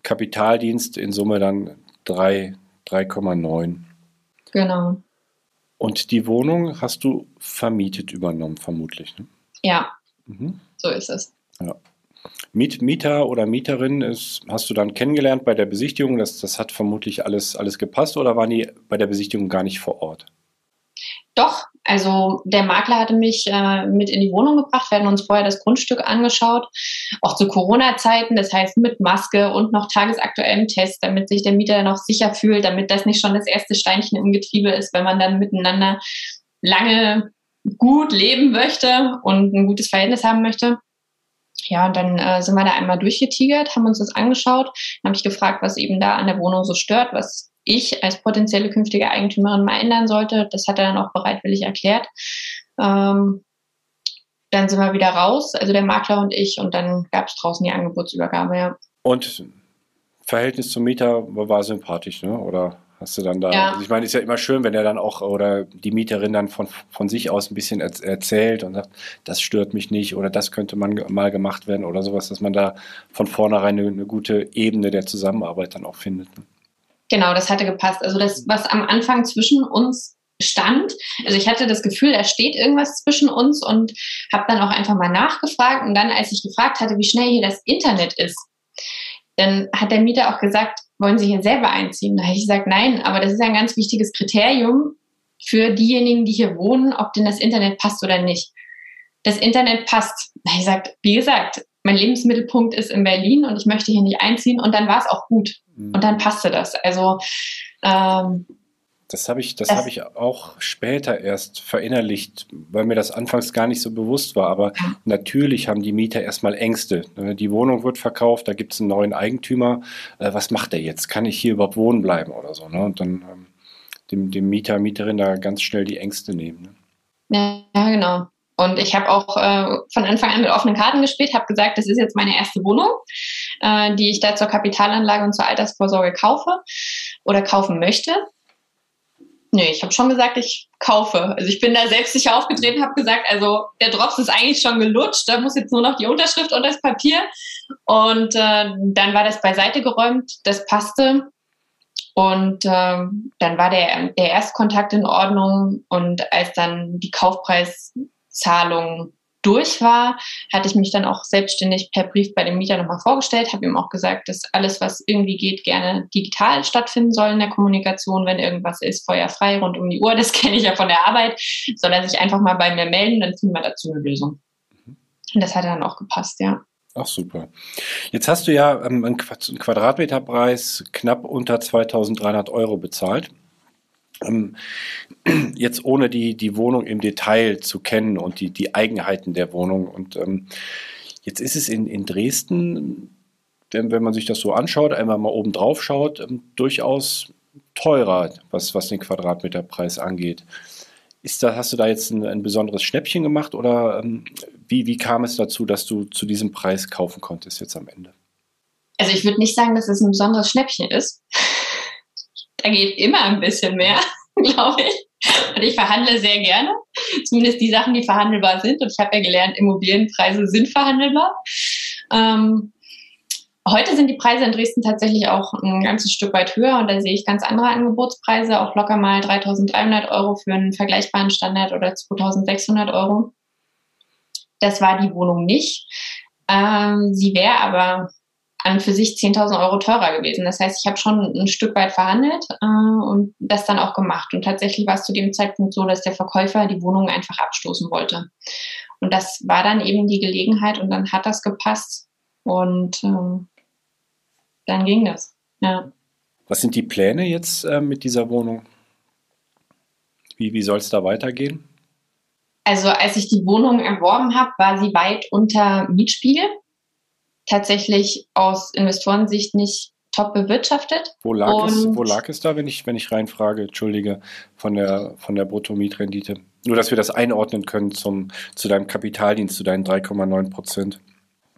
Speaker 2: Kapitaldienst in Summe dann 3, 3,9.
Speaker 4: Genau.
Speaker 2: Und die Wohnung hast du vermietet übernommen, vermutlich. Ne?
Speaker 4: Ja, mhm. so ist es. Ja.
Speaker 2: Miet, Mieter oder Mieterin ist, hast du dann kennengelernt bei der Besichtigung? Das, das hat vermutlich alles, alles gepasst oder waren die bei der Besichtigung gar nicht vor Ort?
Speaker 4: Doch, also der Makler hatte mich äh, mit in die Wohnung gebracht. Wir hatten uns vorher das Grundstück angeschaut, auch zu Corona-Zeiten, das heißt mit Maske und noch tagesaktuellem Test, damit sich der Mieter noch sicher fühlt, damit das nicht schon das erste Steinchen im Getriebe ist, wenn man dann miteinander lange gut leben möchte und ein gutes Verhältnis haben möchte. Ja, und dann äh, sind wir da einmal durchgetigert, haben uns das angeschaut, dann habe ich gefragt, was eben da an der Wohnung so stört, was ich als potenzielle künftige Eigentümerin mal ändern sollte. Das hat er dann auch bereitwillig erklärt. Ähm, dann sind wir wieder raus, also der Makler und ich, und dann gab es draußen die Angebotsübergabe, ja.
Speaker 2: Und Verhältnis zum Mieter war sympathisch, ne? Oder hast du dann da, ja. also ich meine, ist ja immer schön, wenn er dann auch oder die Mieterin dann von, von sich aus ein bisschen erzählt und sagt, das stört mich nicht oder das könnte man mal gemacht werden oder sowas, dass man da von vornherein eine, eine gute Ebene der Zusammenarbeit dann auch findet. Ne?
Speaker 4: Genau, das hatte gepasst. Also das, was am Anfang zwischen uns stand. Also ich hatte das Gefühl, da steht irgendwas zwischen uns und habe dann auch einfach mal nachgefragt. Und dann, als ich gefragt hatte, wie schnell hier das Internet ist, dann hat der Mieter auch gesagt, wollen Sie hier selber einziehen? Da habe ich gesagt, nein, aber das ist ein ganz wichtiges Kriterium für diejenigen, die hier wohnen, ob denn das Internet passt oder nicht. Das Internet passt. Da habe ich gesagt, wie gesagt, mein Lebensmittelpunkt ist in Berlin und ich möchte hier nicht einziehen und dann war es auch gut. Mhm. Und dann passte das. Also ähm,
Speaker 2: das habe ich, das, das habe ich auch später erst verinnerlicht, weil mir das anfangs gar nicht so bewusst war. Aber ja. natürlich haben die Mieter erstmal Ängste. Ne, die Wohnung wird verkauft, da gibt es einen neuen Eigentümer. Äh, was macht er jetzt? Kann ich hier überhaupt wohnen bleiben oder so? Ne? Und dann ähm, dem, dem Mieter, Mieterin da ganz schnell die Ängste nehmen.
Speaker 4: Ne? Ja, genau. Und ich habe auch äh, von Anfang an mit offenen Karten gespielt, habe gesagt, das ist jetzt meine erste Wohnung, äh, die ich da zur Kapitalanlage und zur Altersvorsorge kaufe oder kaufen möchte. Nö, ich habe schon gesagt, ich kaufe. Also ich bin da selbstsicher aufgetreten, habe gesagt, also der Drops ist eigentlich schon gelutscht, da muss jetzt nur noch die Unterschrift und das Papier. Und äh, dann war das beiseite geräumt, das passte. Und ähm, dann war der, der Erstkontakt in Ordnung. Und als dann die Kaufpreis Zahlung durch war, hatte ich mich dann auch selbstständig per Brief bei dem Mieter nochmal vorgestellt, habe ihm auch gesagt, dass alles, was irgendwie geht, gerne digital stattfinden soll in der Kommunikation. Wenn irgendwas ist, feuerfrei rund um die Uhr, das <laughs> kenne ich ja von der Arbeit, soll er sich einfach mal bei mir melden, dann finden wir dazu eine Lösung. Mhm. Und das hat dann auch gepasst, ja.
Speaker 2: Ach super. Jetzt hast du ja ähm, einen Quadratmeterpreis knapp unter 2300 Euro bezahlt. Ähm, <clears throat> jetzt ohne die, die Wohnung im Detail zu kennen und die, die Eigenheiten der Wohnung. Und ähm, jetzt ist es in, in Dresden, wenn, wenn man sich das so anschaut, einmal mal oben drauf schaut, ähm, durchaus teurer, was, was den Quadratmeterpreis angeht. Ist da, hast du da jetzt ein, ein besonderes Schnäppchen gemacht oder ähm, wie, wie kam es dazu, dass du zu diesem Preis kaufen konntest jetzt am Ende?
Speaker 4: Also ich würde nicht sagen, dass es ein besonderes Schnäppchen ist. Da geht immer ein bisschen mehr, <laughs> glaube ich. Und ich verhandle sehr gerne, zumindest die Sachen, die verhandelbar sind. Und ich habe ja gelernt, Immobilienpreise sind verhandelbar. Ähm, heute sind die Preise in Dresden tatsächlich auch ein ganzes Stück weit höher und da sehe ich ganz andere Angebotspreise, auch locker mal 3.300 Euro für einen vergleichbaren Standard oder 2.600 Euro. Das war die Wohnung nicht. Ähm, sie wäre aber an für sich 10.000 Euro teurer gewesen. Das heißt, ich habe schon ein Stück weit verhandelt äh, und das dann auch gemacht. Und tatsächlich war es zu dem Zeitpunkt so, dass der Verkäufer die Wohnung einfach abstoßen wollte. Und das war dann eben die Gelegenheit und dann hat das gepasst und äh, dann ging das. Ja.
Speaker 2: Was sind die Pläne jetzt äh, mit dieser Wohnung? Wie, wie soll es da weitergehen?
Speaker 4: Also als ich die Wohnung erworben habe, war sie weit unter Mietspiegel tatsächlich aus Investorensicht nicht top bewirtschaftet.
Speaker 2: Wo lag, es, wo lag es da, wenn ich, wenn ich reinfrage, entschuldige, von der, von der Bruttomietrendite? Nur, dass wir das einordnen können zum, zu deinem Kapitaldienst, zu deinen 3,9 Prozent.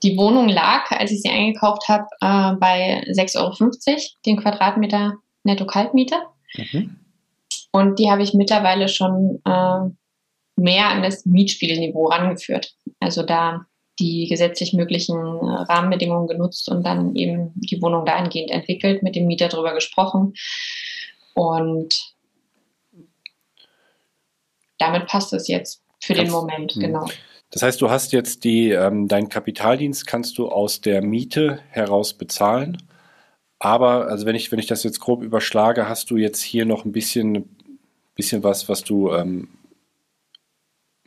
Speaker 4: Die Wohnung lag, als ich sie eingekauft habe, äh, bei 6,50 Euro den Quadratmeter Netto-Kaltmiete. Mhm. Und die habe ich mittlerweile schon äh, mehr an das Mietspiegelniveau rangeführt. Also da die gesetzlich möglichen äh, Rahmenbedingungen genutzt und dann eben die Wohnung dahingehend entwickelt, mit dem Mieter darüber gesprochen. Und damit passt es jetzt für Kannst, den Moment, mh. genau.
Speaker 2: Das heißt, du hast jetzt die, ähm, deinen Kapitaldienst kannst du aus der Miete heraus bezahlen. Aber, also wenn ich, wenn ich das jetzt grob überschlage, hast du jetzt hier noch ein bisschen, bisschen was, was du ähm,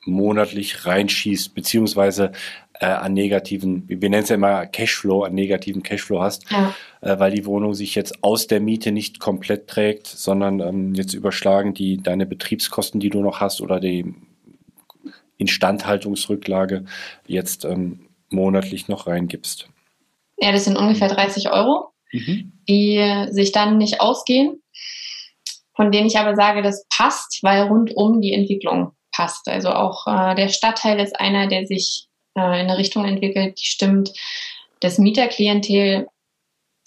Speaker 2: monatlich reinschießt, beziehungsweise äh, an negativen, wir nennen es ja immer Cashflow, an negativen Cashflow hast, ja. äh, weil die Wohnung sich jetzt aus der Miete nicht komplett trägt, sondern ähm, jetzt überschlagen die deine Betriebskosten, die du noch hast oder die Instandhaltungsrücklage jetzt ähm, monatlich noch reingibst.
Speaker 4: Ja, das sind ungefähr 30 Euro, mhm. die sich dann nicht ausgehen, von denen ich aber sage, das passt, weil rundum die Entwicklung passt. Also auch äh, der Stadtteil ist einer, der sich in eine Richtung entwickelt, die stimmt. Das Mieterklientel,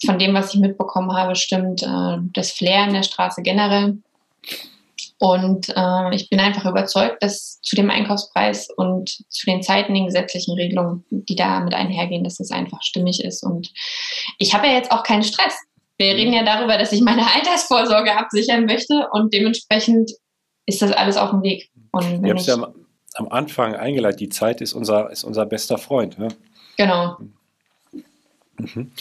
Speaker 4: von dem, was ich mitbekommen habe, stimmt. Äh, das Flair in der Straße generell. Und äh, ich bin einfach überzeugt, dass zu dem Einkaufspreis und zu den Zeiten, den gesetzlichen Regelungen, die da mit einhergehen, dass das einfach stimmig ist. Und ich habe ja jetzt auch keinen Stress. Wir reden ja darüber, dass ich meine <laughs> Altersvorsorge absichern möchte und dementsprechend ist das alles auf dem Weg.
Speaker 2: Und wenn ich, ja am Anfang eingeleitet, die Zeit ist unser, ist unser bester Freund. Ne?
Speaker 4: Genau.
Speaker 2: Mhm.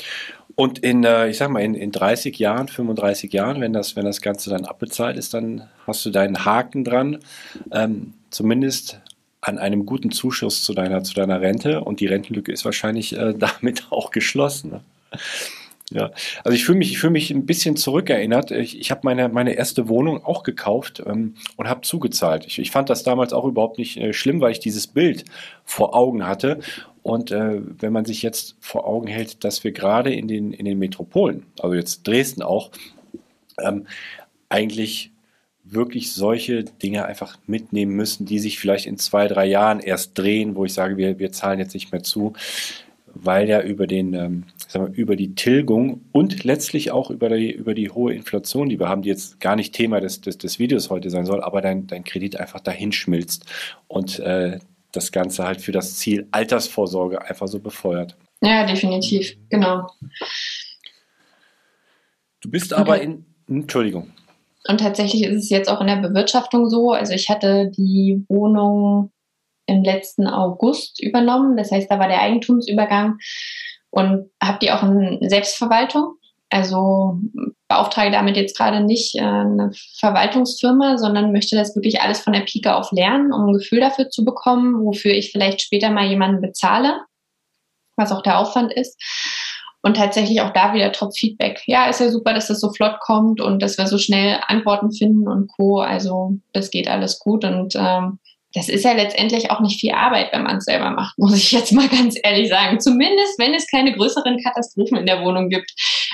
Speaker 2: Und in, äh, ich sag mal, in, in 30 Jahren, 35 Jahren, wenn das, wenn das Ganze dann abbezahlt ist, dann hast du deinen Haken dran, ähm, zumindest an einem guten Zuschuss zu deiner, zu deiner Rente und die Rentenlücke ist wahrscheinlich äh, <laughs> damit auch geschlossen. Ne? Ja, also ich fühle mich, ich fühle mich ein bisschen zurückerinnert. Ich, ich habe meine, meine erste Wohnung auch gekauft ähm, und habe zugezahlt. Ich, ich fand das damals auch überhaupt nicht äh, schlimm, weil ich dieses Bild vor Augen hatte. Und äh, wenn man sich jetzt vor Augen hält, dass wir gerade in den, in den Metropolen, also jetzt Dresden auch, ähm, eigentlich wirklich solche Dinge einfach mitnehmen müssen, die sich vielleicht in zwei, drei Jahren erst drehen, wo ich sage, wir, wir zahlen jetzt nicht mehr zu weil ja über den, ähm, sagen wir, über die Tilgung und letztlich auch über die, über die hohe Inflation, die wir haben, die jetzt gar nicht Thema des, des, des Videos heute sein soll, aber dein, dein Kredit einfach dahin schmilzt und äh, das Ganze halt für das Ziel Altersvorsorge einfach so befeuert.
Speaker 4: Ja, definitiv, genau.
Speaker 2: Du bist aber in, Entschuldigung.
Speaker 4: Und tatsächlich ist es jetzt auch in der Bewirtschaftung so. Also ich hatte die Wohnung im letzten August übernommen. Das heißt, da war der Eigentumsübergang und habe die auch in Selbstverwaltung. Also beauftrage damit jetzt gerade nicht äh, eine Verwaltungsfirma, sondern möchte das wirklich alles von der Pike auf lernen, um ein Gefühl dafür zu bekommen, wofür ich vielleicht später mal jemanden bezahle, was auch der Aufwand ist. Und tatsächlich auch da wieder Top-Feedback. Ja, ist ja super, dass das so flott kommt und dass wir so schnell Antworten finden und Co. Also das geht alles gut und ähm, das ist ja letztendlich auch nicht viel Arbeit, wenn man es selber macht, muss ich jetzt mal <laughs> ganz ehrlich sagen. Zumindest, wenn es keine größeren Katastrophen in der Wohnung gibt.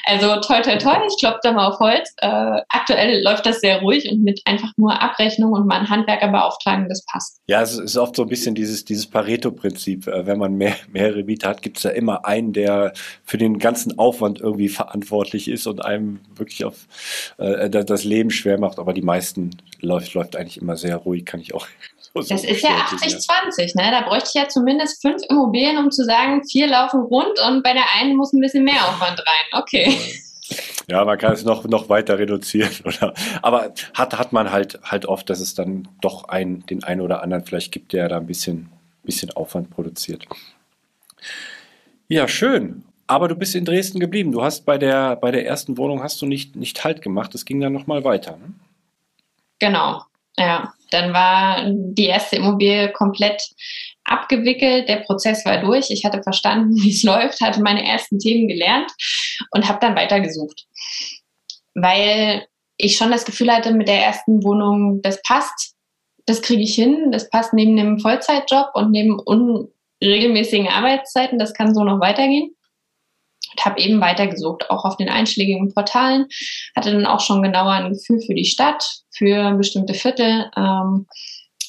Speaker 4: Also toll, toll, toll, ich klopfe da mal auf Holz. Äh, aktuell läuft das sehr ruhig und mit einfach nur Abrechnung und mal einen Handwerker beauftragen, das passt.
Speaker 2: Ja, es ist oft so ein bisschen dieses, dieses Pareto-Prinzip. Äh, wenn man mehr, mehrere Mieter hat, gibt es ja immer einen, der für den ganzen Aufwand irgendwie verantwortlich ist und einem wirklich auf äh, das Leben schwer macht. Aber die meisten läuft, läuft eigentlich immer sehr ruhig, kann ich auch
Speaker 4: das ist ja 80-20, ne? Da bräuchte ich ja zumindest fünf Immobilien, um zu sagen, vier laufen rund und bei der einen muss ein bisschen mehr Aufwand rein. Okay. <laughs>
Speaker 2: Ja, man kann es noch, noch weiter reduzieren, <laughs> oder? Aber hat, hat man halt, halt oft, dass es dann doch ein, den einen oder anderen vielleicht gibt, der da ein bisschen, bisschen Aufwand produziert. Ja, schön. Aber du bist in Dresden geblieben. Du hast bei der, bei der ersten Wohnung hast du nicht, nicht Halt gemacht. Es ging dann nochmal weiter. Ne?
Speaker 4: Genau. Ja, dann war die erste Immobilie komplett abgewickelt, der Prozess war durch, ich hatte verstanden, <laughs> wie es läuft, hatte meine ersten Themen gelernt und habe dann weitergesucht. Weil ich schon das Gefühl hatte, mit der ersten Wohnung, das passt, das kriege ich hin, das passt neben dem Vollzeitjob und neben unregelmäßigen Arbeitszeiten, das kann so noch weitergehen und habe eben weitergesucht, auch auf den einschlägigen Portalen, hatte dann auch schon genauer ein Gefühl für die Stadt, für bestimmte Viertel ähm,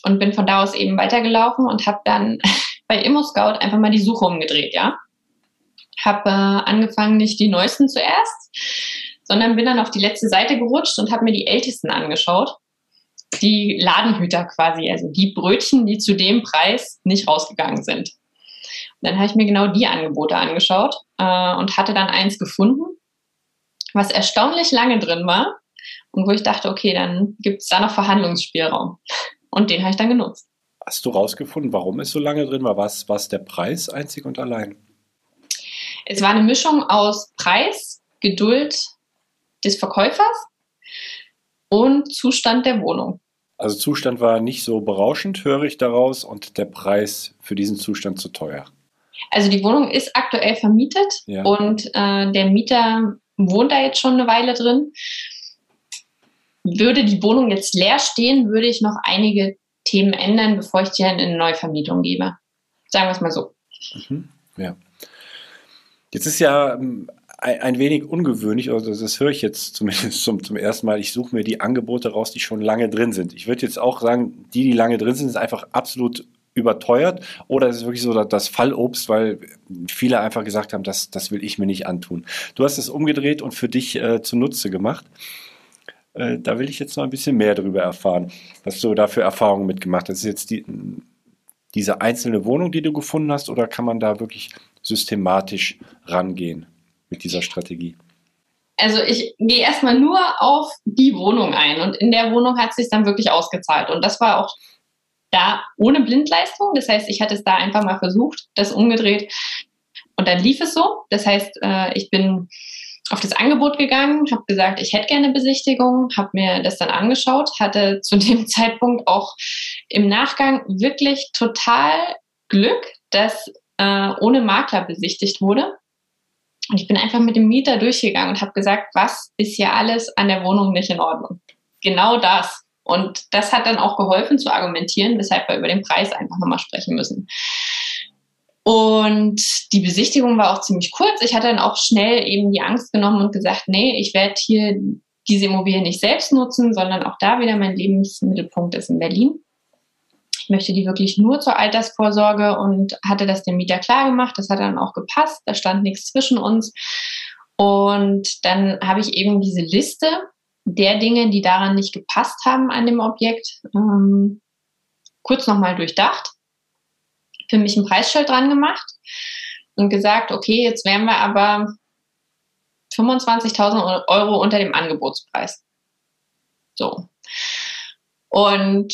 Speaker 4: und bin von da aus eben weitergelaufen und habe dann <laughs> bei ImmoScout einfach mal die Suche umgedreht, ja. Habe äh, angefangen, nicht die neuesten zuerst, sondern bin dann auf die letzte Seite gerutscht und habe mir die ältesten angeschaut. Die Ladenhüter quasi, also die Brötchen, die zu dem Preis nicht rausgegangen sind. Dann habe ich mir genau die Angebote angeschaut äh, und hatte dann eins gefunden, was erstaunlich lange drin war und wo ich dachte, okay, dann gibt es da noch Verhandlungsspielraum. Und den habe ich dann genutzt.
Speaker 2: Hast du rausgefunden, warum es so lange drin war? Was war der Preis einzig und allein?
Speaker 4: Es war eine Mischung aus Preis, Geduld des Verkäufers und Zustand der Wohnung.
Speaker 2: Also Zustand war nicht so berauschend, höre ich daraus, und der Preis für diesen Zustand zu teuer.
Speaker 4: Also die Wohnung ist aktuell vermietet ja. und äh, der Mieter wohnt da jetzt schon eine Weile drin. Würde die Wohnung jetzt leer stehen, würde ich noch einige Themen ändern, bevor ich die in eine Neuvermietung gebe. Sagen wir es mal so.
Speaker 2: Mhm. Ja. Jetzt ist ja ähm, ein, ein, wenig ungewöhnlich, also das höre ich jetzt zumindest zum, zum ersten Mal. Ich suche mir die Angebote raus, die schon lange drin sind. Ich würde jetzt auch sagen, die, die lange drin sind, sind einfach absolut überteuert oder ist es wirklich so das Fallobst, weil viele einfach gesagt haben, das, das will ich mir nicht antun. Du hast es umgedreht und für dich äh, zunutze gemacht. Äh, da will ich jetzt noch ein bisschen mehr darüber erfahren, was du da für Erfahrungen mitgemacht hast. Ist jetzt die, diese einzelne Wohnung, die du gefunden hast, oder kann man da wirklich systematisch rangehen mit dieser Strategie?
Speaker 4: Also ich gehe erstmal nur auf die Wohnung ein und in der Wohnung hat es sich dann wirklich ausgezahlt. Und das war auch da ohne Blindleistung. Das heißt, ich hatte es da einfach mal versucht, das umgedreht und dann lief es so. Das heißt, äh, ich bin auf das Angebot gegangen, habe gesagt, ich hätte gerne Besichtigung, habe mir das dann angeschaut, hatte zu <laughs> dem Zeitpunkt auch im Nachgang wirklich total Glück, dass äh, ohne Makler besichtigt wurde. Und ich bin einfach mit dem Mieter durchgegangen und habe gesagt, was ist hier alles an der Wohnung nicht in Ordnung? Genau das. Und das hat dann auch geholfen zu argumentieren, weshalb wir über den Preis einfach nochmal sprechen müssen. Und die Besichtigung war auch ziemlich kurz. Ich hatte dann auch schnell eben die Angst genommen und gesagt, nee, ich werde hier diese Immobilie nicht selbst nutzen, sondern auch da wieder mein Lebensmittelpunkt ist in Berlin. Ich möchte die wirklich nur zur Altersvorsorge und hatte das dem Mieter klar gemacht. Das hat dann auch gepasst. Da stand nichts zwischen uns. Und dann habe ich eben diese Liste der Dinge, die daran nicht gepasst haben an dem Objekt, ähm, kurz nochmal durchdacht, für mich ein Preisschild dran gemacht und gesagt, okay, jetzt wären wir aber 25.000 Euro unter dem Angebotspreis. So. Und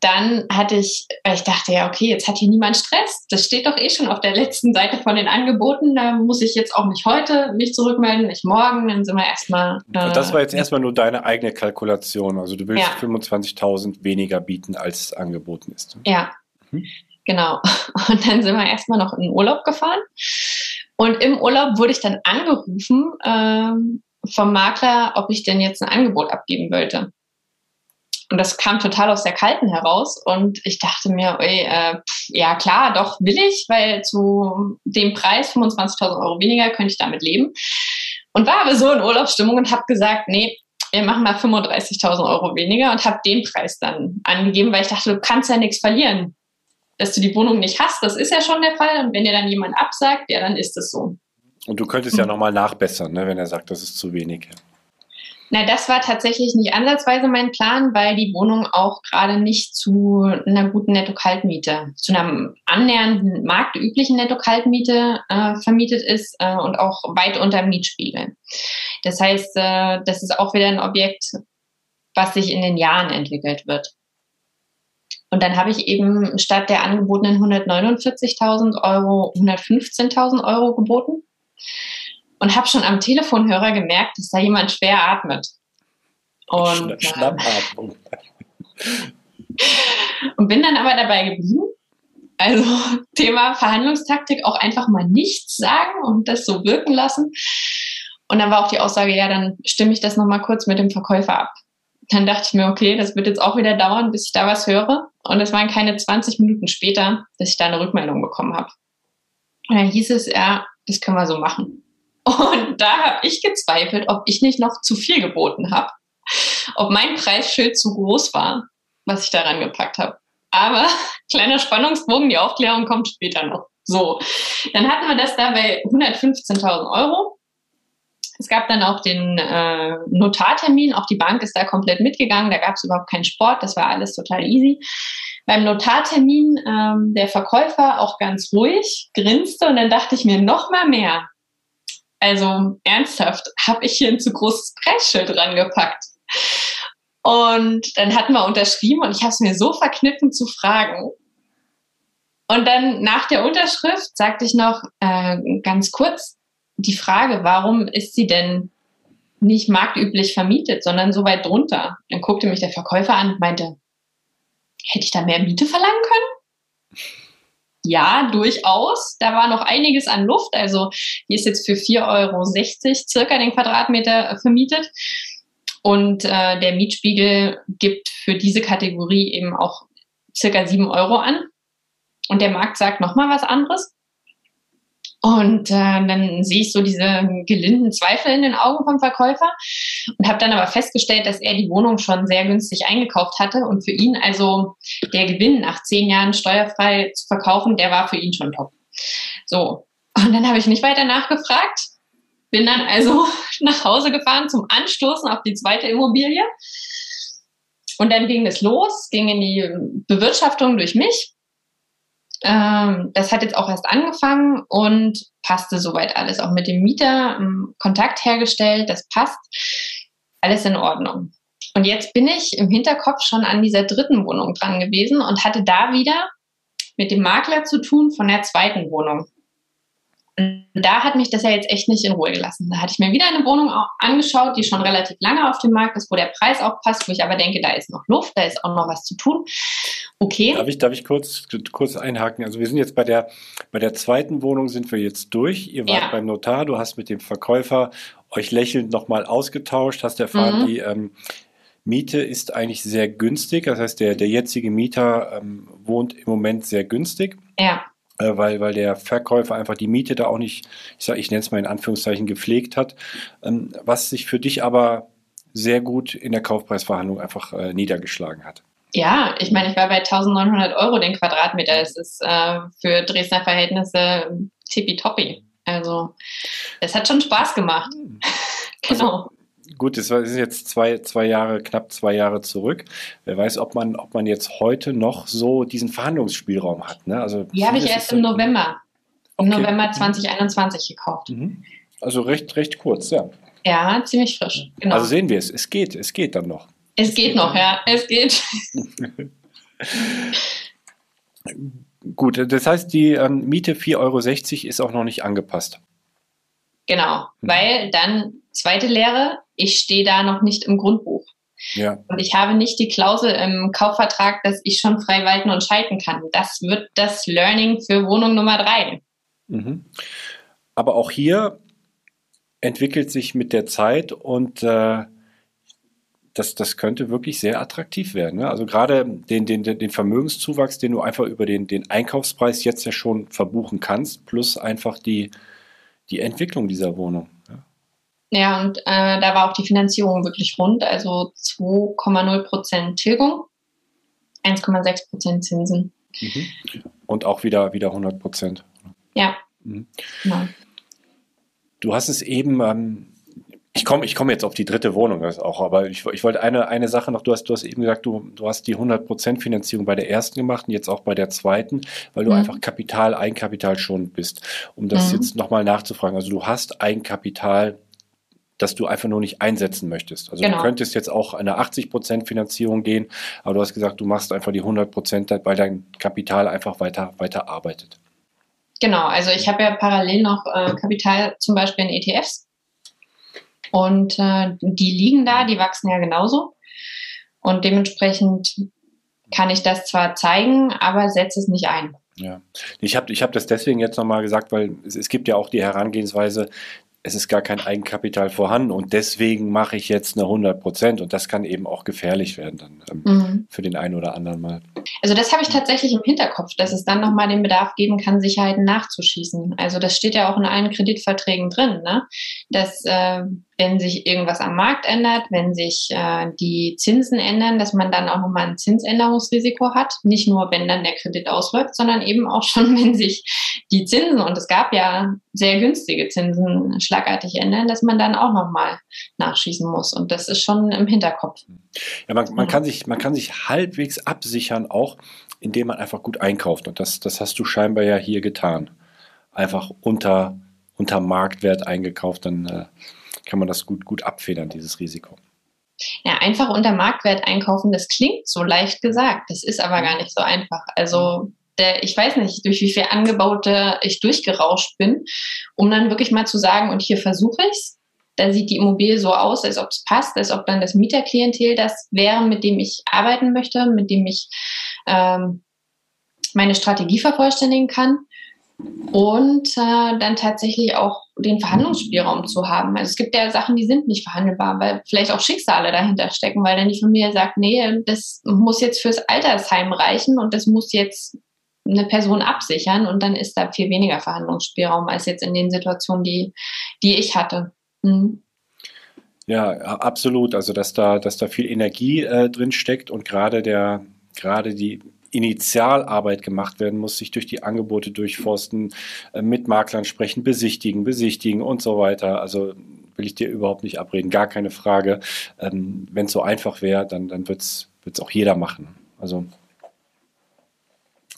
Speaker 4: dann hatte ich, ich dachte ja, okay, jetzt hat hier niemand Stress. Das steht doch eh schon auf der letzten Seite von den Angeboten. Da muss ich jetzt auch nicht heute mich zurückmelden, nicht morgen. Dann sind wir erstmal.
Speaker 2: Äh, das war jetzt erstmal nur deine eigene Kalkulation. Also du willst ja. 25.000 weniger bieten, als angeboten ist.
Speaker 4: Ja, hm? genau. <laughs> Und dann sind wir erstmal noch in den Urlaub gefahren. Und im Urlaub wurde ich dann angerufen ähm, vom Makler, ob ich denn jetzt ein Angebot abgeben wollte. Und das kam total aus der Kalten heraus. Und ich dachte mir, ey, äh, ja klar, doch will ich, weil zu dem Preis 25.000 Euro weniger könnte ich damit leben. Und war aber so in Urlaubsstimmung und habe gesagt, nee, wir machen mal 35.000 Euro weniger und habe den Preis dann angegeben, weil ich dachte, du kannst ja nichts verlieren. Dass du die Wohnung nicht hast, das ist ja schon der Fall. Und wenn dir dann jemand absagt, ja, dann ist es so.
Speaker 2: Und du könntest ja nochmal nachbessern, ne, wenn er sagt, das ist zu wenig.
Speaker 4: Na, das war tatsächlich nicht ansatzweise mein Plan, weil die Wohnung auch gerade nicht zu einer guten Netto-Kaltmiete, zu einer annähernden marktüblichen Netto-Kaltmiete äh, vermietet ist äh, und auch weit unter Mietspiegel. Das heißt, äh, das ist auch wieder ein Objekt, was sich in den Jahren entwickelt wird. Und dann habe ich eben statt der angebotenen 149.000 Euro 115.000 Euro geboten und habe schon am Telefonhörer gemerkt, dass da jemand schwer atmet. Und, Schnappatmung. <laughs> und bin dann aber dabei geblieben. Also <laughs> Thema Verhandlungstaktik auch einfach mal nichts sagen und das so wirken lassen. Und dann war auch die Aussage, ja, dann stimme ich das nochmal kurz mit dem Verkäufer ab. Dann dachte ich mir, okay, das wird jetzt auch wieder dauern, bis ich da was höre. Und es waren keine 20 Minuten später, dass ich da eine Rückmeldung bekommen habe. Und dann hieß es, ja, das können wir so machen. Und da habe ich gezweifelt, ob ich nicht noch zu viel geboten habe, ob mein Preisschild zu groß war, was ich daran gepackt habe. Aber <laughs> kleiner Spannungsbogen, die Aufklärung kommt später noch. So, dann hatten wir das da bei 115.000 Euro. Es gab dann auch den äh, Notartermin, auch die Bank ist da komplett mitgegangen, da gab es überhaupt keinen Sport, das war alles total easy. Beim Notartermin ähm, der Verkäufer auch ganz ruhig, grinste und dann dachte ich mir noch mal mehr, also ernsthaft, habe ich hier ein zu großes Preisschild rangepackt. Und dann hatten wir unterschrieben und ich habe es mir so verkniffen zu fragen. Und dann nach der Unterschrift sagte ich noch äh, ganz kurz die Frage, warum ist sie denn nicht marktüblich vermietet, sondern so weit drunter? Dann guckte mich der Verkäufer an und meinte, hätte ich da mehr Miete verlangen können? Ja, durchaus. Da war noch einiges an Luft. Also die ist jetzt für 4,60 Euro circa den Quadratmeter äh, vermietet. Und äh, der Mietspiegel gibt für diese Kategorie eben auch circa 7 Euro an. Und der Markt sagt nochmal was anderes. Und äh, dann sehe ich so diese gelinden Zweifel in den Augen vom Verkäufer und habe dann aber festgestellt, dass er die Wohnung schon sehr günstig eingekauft hatte und für ihn also der Gewinn nach zehn Jahren steuerfrei zu verkaufen, der war für ihn schon top. So, und dann habe ich nicht weiter nachgefragt, bin dann also <laughs> nach Hause gefahren zum Anstoßen auf die zweite Immobilie. Und dann ging es los, ging in die Bewirtschaftung durch mich ähm, das hat jetzt auch erst angefangen und passte soweit alles. Auch mit dem Mieter ähm, Kontakt hergestellt, das passt. Alles in Ordnung. Und jetzt bin ich im Hinterkopf schon an dieser dritten Wohnung dran gewesen und hatte da wieder mit dem Makler zu tun von der zweiten Wohnung. Und da hat mich das ja jetzt echt nicht in Ruhe gelassen. Da hatte ich mir wieder eine Wohnung angeschaut, die schon relativ lange auf dem Markt ist, wo der Preis auch passt, wo ich aber denke, da ist noch Luft, da ist auch noch was zu tun. Okay.
Speaker 2: Darf ich, darf ich kurz, kurz einhaken? Also wir sind jetzt bei der, bei der zweiten Wohnung sind wir jetzt durch. Ihr wart ja. beim Notar, du hast mit dem Verkäufer euch lächelnd nochmal ausgetauscht, hast erfahren, mhm. die ähm, Miete ist eigentlich sehr günstig. Das heißt, der, der jetzige Mieter ähm, wohnt im Moment sehr günstig.
Speaker 4: Ja.
Speaker 2: Äh, weil, weil der Verkäufer einfach die Miete da auch nicht, ich sage, ich nenne es mal in Anführungszeichen, gepflegt hat. Ähm, was sich für dich aber sehr gut in der Kaufpreisverhandlung einfach äh, niedergeschlagen hat.
Speaker 4: Ja, ich meine, ich war bei 1900 Euro den Quadratmeter. Das ist äh, für Dresdner Verhältnisse tippitoppi. Also, es hat schon Spaß gemacht. Hm. <laughs>
Speaker 2: genau. Also, gut, das ist jetzt zwei, zwei Jahre, knapp zwei Jahre zurück. Wer weiß, ob man, ob man jetzt heute noch so diesen Verhandlungsspielraum hat. Ne?
Speaker 4: Also die habe ich erst im November, im okay. November 2021 mhm. gekauft. Mhm.
Speaker 2: Also recht, recht kurz, ja.
Speaker 4: Ja, ziemlich frisch.
Speaker 2: Genau. Also sehen wir es, es geht, es geht dann noch.
Speaker 4: Es geht noch, ja, es geht. <laughs>
Speaker 2: Gut, das heißt, die ähm, Miete 4,60 Euro ist auch noch nicht angepasst.
Speaker 4: Genau, weil dann zweite Lehre, ich stehe da noch nicht im Grundbuch. Ja. Und ich habe nicht die Klausel im Kaufvertrag, dass ich schon frei walten und schalten kann. Das wird das Learning für Wohnung Nummer drei.
Speaker 2: Mhm. Aber auch hier entwickelt sich mit der Zeit und äh, das, das könnte wirklich sehr attraktiv werden. Ne? Also gerade den, den, den Vermögenszuwachs, den du einfach über den, den Einkaufspreis jetzt ja schon verbuchen kannst, plus einfach die, die Entwicklung dieser Wohnung. Ja,
Speaker 4: ja und äh, da war auch die Finanzierung wirklich rund, also 2,0 Prozent Tilgung, 1,6 Prozent Zinsen.
Speaker 2: Mhm. Und auch wieder, wieder 100 Prozent.
Speaker 4: Ja. Mhm.
Speaker 2: Genau. Du hast es eben ähm, ich komme ich komm jetzt auf die dritte Wohnung das auch, aber ich, ich wollte eine, eine Sache noch, du hast, du hast eben gesagt, du, du hast die 100% Finanzierung bei der ersten gemacht und jetzt auch bei der zweiten, weil du mhm. einfach Kapital, Eigenkapital schon bist. Um das mhm. jetzt nochmal nachzufragen, also du hast Eigenkapital, das du einfach nur nicht einsetzen möchtest. Also genau. du könntest jetzt auch eine 80% Finanzierung gehen, aber du hast gesagt, du machst einfach die 100%, weil dein Kapital einfach weiter, weiter arbeitet.
Speaker 4: Genau, also ich habe ja parallel noch äh, Kapital zum Beispiel in ETFs und äh, die liegen da, die wachsen ja genauso. Und dementsprechend kann ich das zwar zeigen, aber setze es nicht ein.
Speaker 2: Ja, ich habe ich hab das deswegen jetzt nochmal gesagt, weil es, es, gibt ja auch die Herangehensweise, es ist gar kein Eigenkapital vorhanden und deswegen mache ich jetzt eine 100 Prozent und das kann eben auch gefährlich werden dann ähm, mhm. für den einen oder anderen mal.
Speaker 4: Also das habe ich tatsächlich im Hinterkopf, dass es dann nochmal den Bedarf geben kann, Sicherheiten nachzuschießen. Also das steht ja auch in allen Kreditverträgen drin, ne? Dass äh, wenn sich irgendwas am Markt ändert, wenn sich äh, die Zinsen ändern, dass man dann auch nochmal ein Zinsänderungsrisiko hat. Nicht nur, wenn dann der Kredit ausläuft, sondern eben auch schon, <laughs> wenn sich die Zinsen, und es gab ja sehr günstige Zinsen, schlagartig ändern, dass man dann auch nochmal nachschießen muss. Und das ist schon im Hinterkopf.
Speaker 2: Ja, man, man, kann sich, man kann sich halbwegs absichern, auch indem man einfach gut einkauft. Und das, das hast du scheinbar ja hier getan. Einfach unter, unter Marktwert eingekauft, dann äh, kann man das gut, gut abfedern, dieses Risiko.
Speaker 4: Ja, einfach unter Marktwert einkaufen, das klingt so leicht gesagt. Das ist aber gar nicht so einfach. Also der, ich weiß nicht, durch wie viele Angebote ich durchgerauscht bin, um dann wirklich mal zu sagen, und hier versuche ich es. Da sieht die Immobilie so aus, als ob es passt, als ob dann das Mieterklientel das wäre, mit dem ich arbeiten möchte, mit dem ich ähm, meine Strategie vervollständigen kann und äh, dann tatsächlich auch den Verhandlungsspielraum zu haben. Also es gibt ja Sachen, die sind nicht verhandelbar, weil vielleicht auch Schicksale dahinter stecken, weil dann die Familie sagt, nee, das muss jetzt fürs Altersheim reichen und das muss jetzt eine Person absichern und dann ist da viel weniger Verhandlungsspielraum als jetzt in den Situationen, die, die ich hatte. Mhm.
Speaker 2: Ja, absolut. Also dass da, dass da viel Energie äh, drin steckt und gerade der, gerade die Initialarbeit gemacht werden muss, sich durch die Angebote durchforsten, äh, mit Maklern sprechen, besichtigen, besichtigen und so weiter. Also will ich dir überhaupt nicht abreden, gar keine Frage. Ähm, Wenn es so einfach wäre, dann, dann wird es auch jeder machen. Also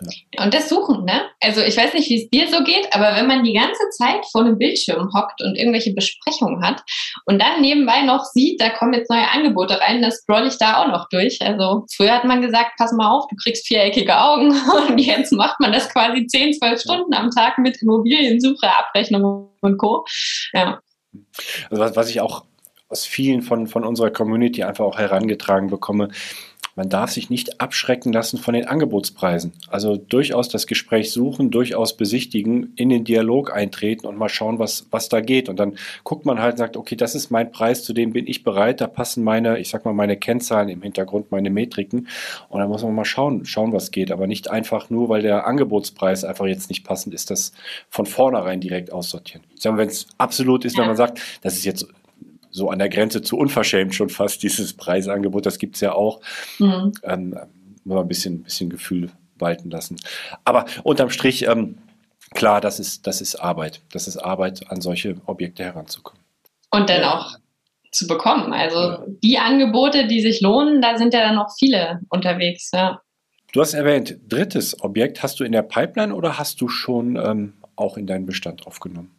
Speaker 4: ja. Und das Suchen, ne? Also ich weiß nicht, wie es dir so geht, aber wenn man die ganze Zeit vor einem Bildschirm hockt und irgendwelche Besprechungen hat und dann nebenbei noch sieht, da kommen jetzt neue Angebote rein, das scroll ich da auch noch durch. Also früher hat man gesagt, pass mal auf, du kriegst viereckige Augen <laughs> und jetzt macht man das quasi 10, 12 Stunden am Tag mit Immobiliensuche, Abrechnung und Co. Ja.
Speaker 2: Also was, was ich auch aus vielen von, von unserer Community einfach auch herangetragen bekomme, man darf sich nicht abschrecken lassen von den Angebotspreisen. Also durchaus das Gespräch suchen, durchaus besichtigen, in den Dialog eintreten und mal schauen, was, was da geht. Und dann guckt man halt und sagt, okay, das ist mein Preis, zu dem bin ich bereit, da passen meine, ich sag mal, meine Kennzahlen im Hintergrund, meine Metriken. Und dann muss man mal schauen, schauen, was geht. Aber nicht einfach nur, weil der Angebotspreis einfach jetzt nicht passend ist, das von vornherein direkt aussortieren. Ich sage, wenn es absolut ist, wenn man sagt, das ist jetzt so an der Grenze zu unverschämt schon fast, dieses Preisangebot, das gibt es ja auch. Mhm. Ähm, man ein bisschen, bisschen Gefühl walten lassen. Aber unterm Strich, ähm, klar, das ist, das ist Arbeit. Das ist Arbeit, an solche Objekte heranzukommen.
Speaker 4: Und dann auch zu bekommen. Also ja. die Angebote, die sich lohnen, da sind ja dann noch viele unterwegs. Ja.
Speaker 2: Du hast erwähnt, drittes Objekt hast du in der Pipeline oder hast du schon ähm, auch in deinen Bestand aufgenommen?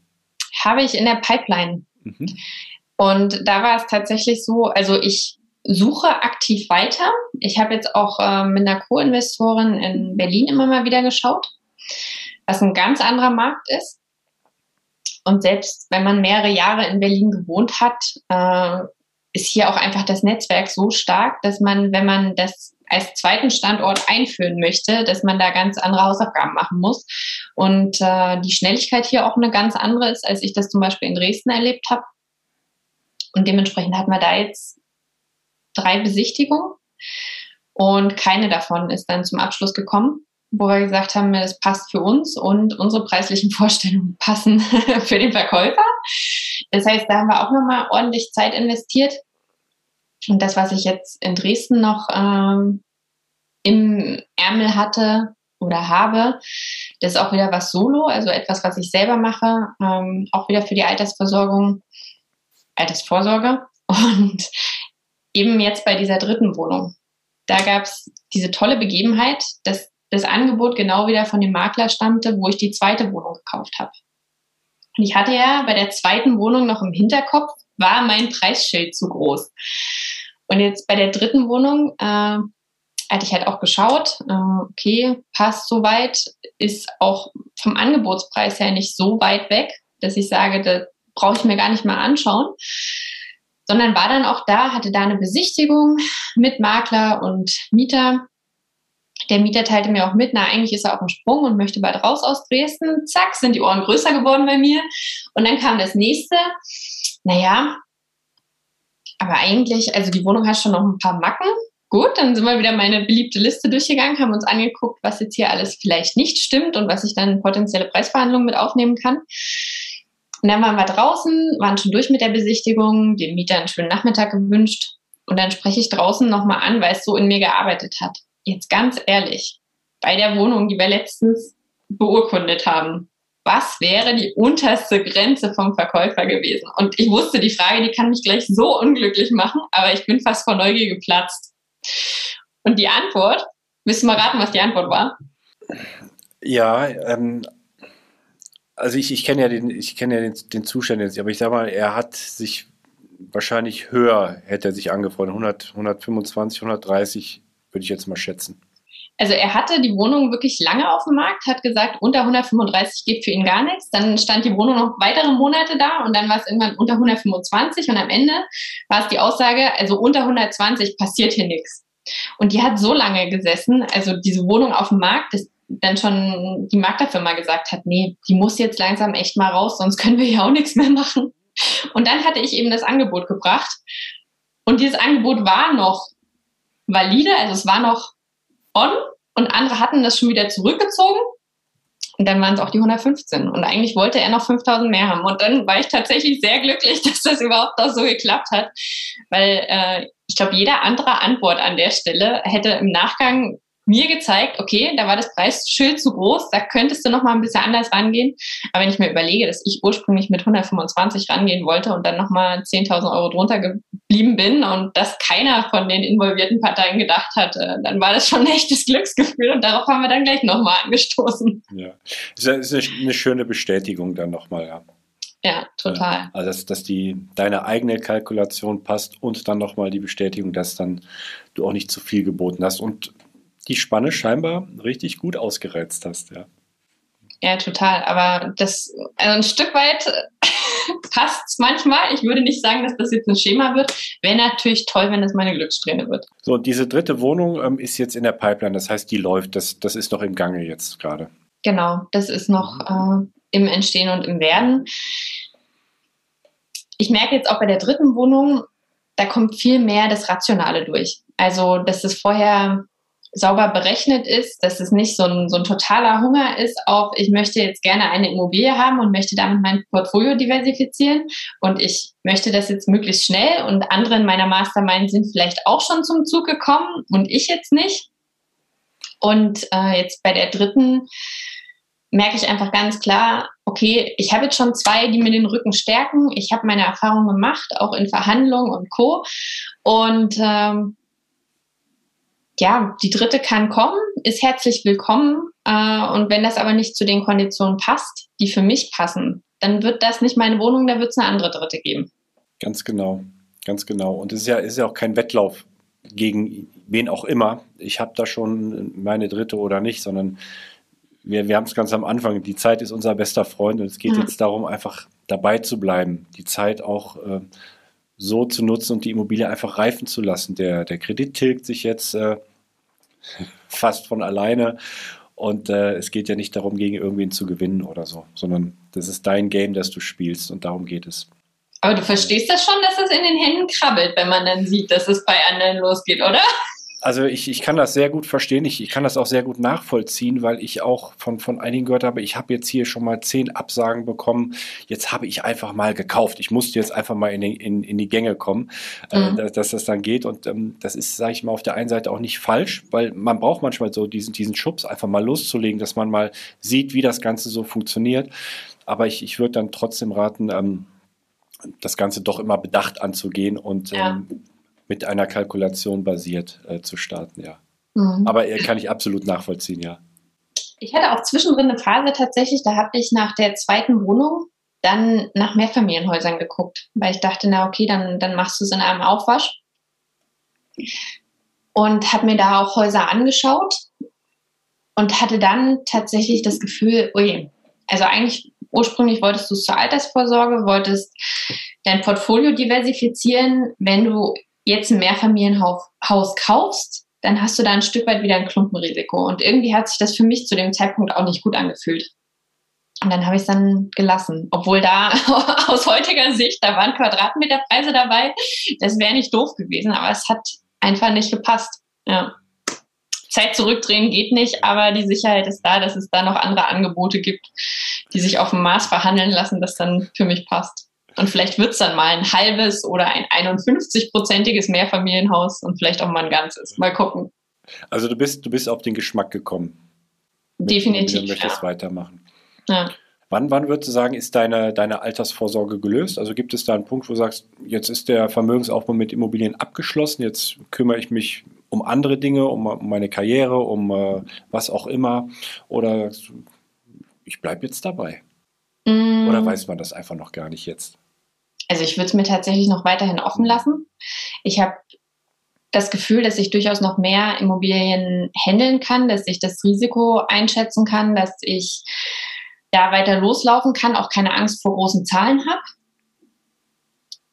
Speaker 4: Habe ich in der Pipeline. Mhm. Und da war es tatsächlich so, also ich suche aktiv weiter. Ich habe jetzt auch äh, mit einer Co-Investorin in Berlin immer mal wieder geschaut, was ein ganz anderer Markt ist. Und selbst wenn man mehrere Jahre in Berlin gewohnt hat, äh, ist hier auch einfach das Netzwerk so stark, dass man, wenn man das als zweiten Standort einführen möchte, dass man da ganz andere Hausaufgaben machen muss. Und äh, die Schnelligkeit hier auch eine ganz andere ist, als ich das zum Beispiel in Dresden erlebt habe. Und dementsprechend hat man da jetzt drei Besichtigungen und keine davon ist dann zum Abschluss gekommen, wo wir gesagt haben, das passt für uns und unsere preislichen <laughs> Vorstellungen passen <laughs> für den Verkäufer. Das heißt, da haben wir auch nochmal ordentlich Zeit investiert. Und das, was ich jetzt in Dresden noch ähm, im Ärmel hatte oder habe, das ist auch wieder was Solo, also etwas, was ich selber mache, ähm, auch wieder für die Altersversorgung, Altersvorsorge. <laughs> Und eben jetzt bei dieser dritten Wohnung, da gab es diese tolle Begebenheit, dass das Angebot genau wieder von dem Makler stammte, wo ich die zweite Wohnung gekauft habe. Und ich hatte ja bei der zweiten Wohnung noch im Hinterkopf, war mein Preisschild zu groß. Und jetzt bei der dritten Wohnung äh, hatte ich halt auch geschaut, äh, okay, passt soweit, ist auch vom Angebotspreis her nicht so weit weg, dass ich sage, da brauche ich mir gar nicht mal anschauen. Sondern war dann auch da, hatte da eine Besichtigung mit Makler und Mieter. Der Mieter teilte mir auch mit, na, eigentlich ist er auf dem Sprung und möchte bald raus aus Dresden. Zack, sind die Ohren größer geworden bei mir. Und dann kam das nächste. Naja, aber eigentlich, also die Wohnung hat schon noch ein paar Macken. Gut, dann sind wir wieder meine beliebte Liste durchgegangen, haben uns angeguckt, was jetzt hier alles vielleicht nicht stimmt und was ich dann potenzielle Preisverhandlungen mit aufnehmen kann. Und dann waren wir draußen, waren schon durch mit der Besichtigung, dem Mieter einen schönen Nachmittag gewünscht. Und dann spreche ich draußen nochmal an, weil es so in mir gearbeitet hat. Jetzt ganz ehrlich, bei der Wohnung, die wir letztens beurkundet haben, was wäre die unterste Grenze vom Verkäufer gewesen? Und ich wusste, die Frage, die kann mich gleich so unglücklich machen, aber ich bin fast vor Neugier geplatzt. Und die Antwort, willst du mal raten, was die Antwort war?
Speaker 2: Ja, ähm, also ich, ich kenne ja den, ich kenne ja den, den Zustand jetzt, aber ich sag mal, er hat sich wahrscheinlich höher, hätte er sich angefreundet, 100, 125, 130 würde ich jetzt mal schätzen.
Speaker 4: Also er hatte die Wohnung wirklich lange auf dem Markt, hat gesagt, unter 135 geht für ihn gar nichts. Dann stand die Wohnung noch weitere Monate da und dann war es irgendwann unter 125 und am Ende war es die Aussage, also unter 120 passiert hier nichts. Und die hat so lange gesessen, also diese Wohnung auf dem Markt, dass dann schon die Maklerfirma gesagt hat, nee, die muss jetzt langsam echt mal raus, sonst können wir ja auch nichts mehr machen. Und dann hatte ich eben das Angebot gebracht. Und dieses Angebot war noch valide, also es war noch on und andere hatten das schon wieder zurückgezogen. Und dann waren es auch die 115. Und eigentlich wollte er noch 5000 mehr haben. Und dann war ich tatsächlich sehr glücklich, <laughs> dass das überhaupt auch so geklappt hat. Weil äh, ich glaube, jeder andere Antwort an der Stelle hätte im Nachgang mir gezeigt, okay, da war das Preisschild zu groß, da könntest du noch mal ein bisschen anders rangehen. Aber wenn ich mir überlege, dass ich ursprünglich mit 125 rangehen wollte und dann noch mal 10.000 Euro drunter geblieben bin und dass keiner von den involvierten Parteien gedacht hat, äh, dann war das schon ein echtes Glücksgefühl und darauf haben wir dann gleich noch mal angestoßen.
Speaker 2: Ja, das ist eine schöne Bestätigung dann noch mal, ja.
Speaker 4: Ja, total.
Speaker 2: Also dass, dass die deine eigene Kalkulation passt und dann nochmal die Bestätigung, dass dann du auch nicht zu viel geboten hast. Und die Spanne scheinbar richtig gut ausgereizt hast, ja.
Speaker 4: Ja, total. Aber das, also ein Stück weit <laughs> passt es manchmal. Ich würde nicht sagen, dass das jetzt ein Schema wird. Wäre natürlich toll, wenn das meine Glückssträhne wird.
Speaker 2: So, und diese dritte Wohnung ähm, ist jetzt in der Pipeline. Das heißt, die läuft. Das, das ist noch im Gange jetzt gerade.
Speaker 4: Genau, das ist noch äh, im Entstehen und im Werden. Ich merke jetzt auch bei der dritten Wohnung, da kommt viel mehr das Rationale durch. Also, dass es vorher sauber berechnet ist, dass es nicht so ein, so ein totaler Hunger ist auf, ich möchte jetzt gerne eine Immobilie haben und möchte damit mein Portfolio diversifizieren und ich möchte das jetzt möglichst schnell und andere in meiner Mastermind sind vielleicht auch schon zum Zug gekommen und ich jetzt nicht. Und äh, jetzt bei der dritten merke ich einfach ganz klar, okay, ich habe jetzt schon zwei, die mir den Rücken stärken. Ich habe meine Erfahrungen gemacht, auch in Verhandlungen und Co. Und ähm, ja, die dritte kann kommen, ist herzlich willkommen. Äh, und wenn das aber nicht zu den Konditionen passt, die für mich passen, dann wird das nicht meine Wohnung, da wird es eine andere dritte geben.
Speaker 2: Ganz genau, ganz genau. Und es ist ja, ist ja auch kein Wettlauf gegen wen auch immer. Ich habe da schon meine dritte oder nicht, sondern wir, wir haben es ganz am Anfang. Die Zeit ist unser bester Freund und es geht ja. jetzt darum, einfach dabei zu bleiben, die Zeit auch äh, so zu nutzen und die Immobilie einfach reifen zu lassen. Der, der Kredit tilgt sich jetzt äh, <laughs> fast von alleine und äh, es geht ja nicht darum, gegen irgendwen zu gewinnen oder so, sondern das ist dein Game, das du spielst und darum geht es.
Speaker 4: Aber du verstehst das schon, dass es in den Händen krabbelt, wenn man dann sieht, dass es bei anderen losgeht, oder?
Speaker 2: Also ich, ich kann das sehr gut verstehen, ich, ich kann das auch sehr gut nachvollziehen, weil ich auch von, von einigen gehört habe, ich habe jetzt hier schon mal zehn Absagen bekommen, jetzt habe ich einfach mal gekauft. Ich musste jetzt einfach mal in die, in, in die Gänge kommen, äh, mhm. äh, dass, dass, das dann geht. Und ähm, das ist, sage ich mal, auf der einen Seite auch nicht falsch, weil man braucht manchmal so diesen, diesen Schubs, einfach mal loszulegen, dass man mal sieht, wie das Ganze so funktioniert. Aber ich, ich würde dann trotzdem raten, ähm, das Ganze doch immer bedacht anzugehen und ja. ähm, mit einer Kalkulation basiert äh, zu starten, ja. Mhm. Aber äh, kann ich absolut nachvollziehen, ja.
Speaker 4: Ich hatte auch zwischendrin eine Phase tatsächlich, da habe ich nach der zweiten Wohnung dann nach Mehrfamilienhäusern geguckt, weil ich dachte, na okay, dann, dann machst du es in einem Aufwasch. Und habe mir da auch Häuser angeschaut und hatte dann tatsächlich das Gefühl, ui, also eigentlich ursprünglich wolltest du es zur Altersvorsorge, wolltest dein Portfolio diversifizieren. Wenn du jetzt ein Mehrfamilienhaus kaufst, dann hast du da ein Stück weit wieder ein Klumpenrisiko. Und irgendwie hat sich das für mich zu dem Zeitpunkt auch nicht gut angefühlt. Und dann habe ich es dann gelassen. Obwohl da <laughs> aus heutiger Sicht, da waren Quadratmeterpreise dabei. Das wäre nicht doof gewesen, aber es hat einfach nicht gepasst. Ja. Zeit zurückdrehen geht nicht, aber die Sicherheit ist da, dass es da noch andere Angebote gibt, die sich auf dem Maß verhandeln lassen, das dann für mich passt. Und vielleicht wird es dann mal ein halbes oder ein 51-prozentiges Mehrfamilienhaus und vielleicht auch mal ein ganzes. Mal gucken.
Speaker 2: Also du bist, du bist auf den Geschmack gekommen.
Speaker 4: Definitiv. Du
Speaker 2: möchtest ja. weitermachen. Ja. Wann, wann würdest du sagen, ist deine, deine Altersvorsorge gelöst? Also gibt es da einen Punkt, wo du sagst, jetzt ist der Vermögensaufbau mit Immobilien abgeschlossen, jetzt kümmere ich mich um andere Dinge, um, um meine Karriere, um äh, was auch immer? Oder ich bleibe jetzt dabei? Mm. Oder weiß man das einfach noch gar nicht jetzt?
Speaker 4: Also ich würde es mir tatsächlich noch weiterhin offen mhm. lassen. Ich habe das Gefühl, dass ich durchaus noch mehr Immobilien handeln kann, dass ich das Risiko einschätzen kann, dass ich da weiter loslaufen kann, auch keine Angst vor großen Zahlen habe.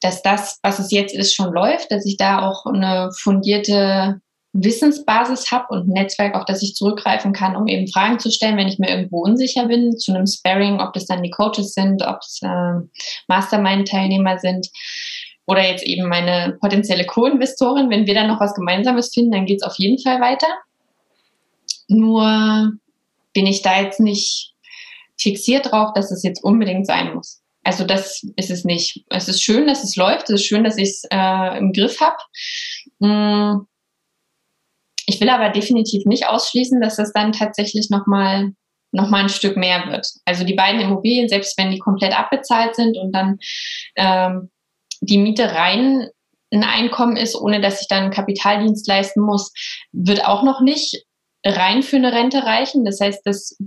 Speaker 4: Dass das, was es jetzt ist, schon läuft, dass ich da auch eine fundierte Wissensbasis habe und ein Netzwerk, auf das ich zurückgreifen kann, um eben Fragen zu stellen, wenn ich mir irgendwo unsicher bin, zu einem Sparring, ob das dann die Coaches sind, ob es äh, Mastermind-Teilnehmer sind oder jetzt eben meine potenzielle Co-Investorin. Wenn wir dann noch was Gemeinsames finden, dann geht es auf jeden Fall weiter. Nur bin ich da jetzt nicht fixiert drauf, dass es jetzt unbedingt sein muss. Also das ist es nicht. Es ist schön, dass es läuft. Es ist schön, dass ich es äh, im Griff habe. Hm ich will aber definitiv nicht ausschließen, dass das dann tatsächlich nochmal noch mal ein Stück mehr wird. Also die beiden Immobilien, selbst wenn die komplett abbezahlt sind und dann ähm, die Miete rein ein Einkommen ist, ohne dass ich dann einen Kapitaldienst leisten muss, wird auch noch nicht rein für eine Rente reichen. Das heißt, das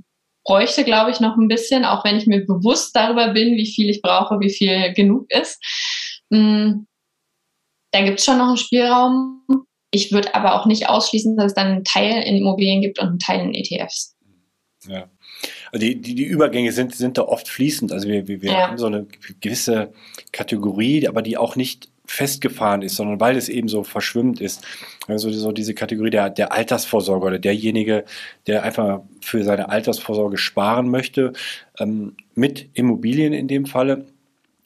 Speaker 4: bräuchte, glaube ich, noch ein bisschen, auch wenn ich mir bewusst darüber bin, wie viel ich brauche, wie viel genug ist. Hm, da gibt es schon noch einen Spielraum. Ich würde aber auch nicht ausschließen, dass es dann einen Teil in Immobilien gibt und einen Teil in ETFs.
Speaker 2: Ja. Also die, die, die Übergänge sind, sind da oft fließend. Also wir, wir, wir ja. haben so eine gewisse Kategorie, aber die auch nicht festgefahren ist, sondern weil es eben so verschwimmt ist. Also so diese Kategorie der, der Altersvorsorge oder derjenige, der einfach für seine Altersvorsorge sparen möchte, ähm, mit Immobilien in dem Falle.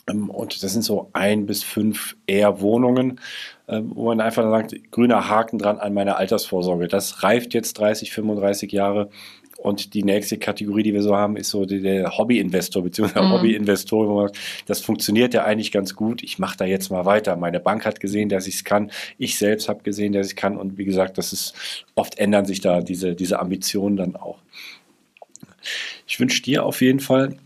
Speaker 2: Ähm, und das sind so ein bis fünf eher Wohnungen. Ähm, wo man einfach sagt, grüner Haken dran an meine Altersvorsorge. Das reift jetzt 30, 35 Jahre. Und die nächste Kategorie, die wir so haben, ist so der Hobbyinvestor bzw. Mhm. Hobbyinvestoren, wo man sagt, das funktioniert ja eigentlich ganz gut. Ich mache da jetzt mal weiter. Meine Bank hat gesehen, dass ich es kann. Ich selbst habe gesehen, dass ich es kann. Und wie gesagt, das ist oft ändern sich da diese, diese Ambitionen dann auch. Ich wünsche dir auf jeden Fall,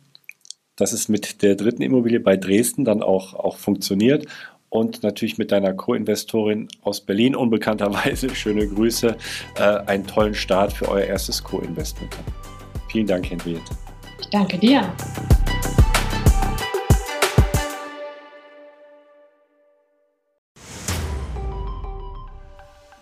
Speaker 2: dass es mit der dritten Immobilie bei Dresden dann auch, auch funktioniert und natürlich mit deiner Co-Investorin aus Berlin unbekannterweise, <laughs> schöne Grüße, äh, einen tollen Start für euer erstes Co-Investment. Vielen Dank, Henriette.
Speaker 4: Ich danke dir.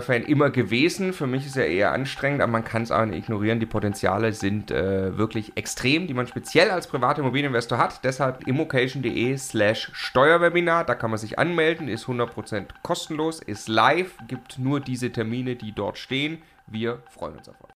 Speaker 1: Steuerfan immer gewesen. Für mich ist ja eher anstrengend, aber man kann es auch nicht ignorieren. Die Potenziale sind äh, wirklich extrem, die man speziell als privater Immobilieninvestor hat. Deshalb immocation.de slash Steuerwebinar. Da kann man sich anmelden, ist 100% kostenlos, ist live, gibt nur diese Termine, die dort stehen. Wir freuen uns auf euch.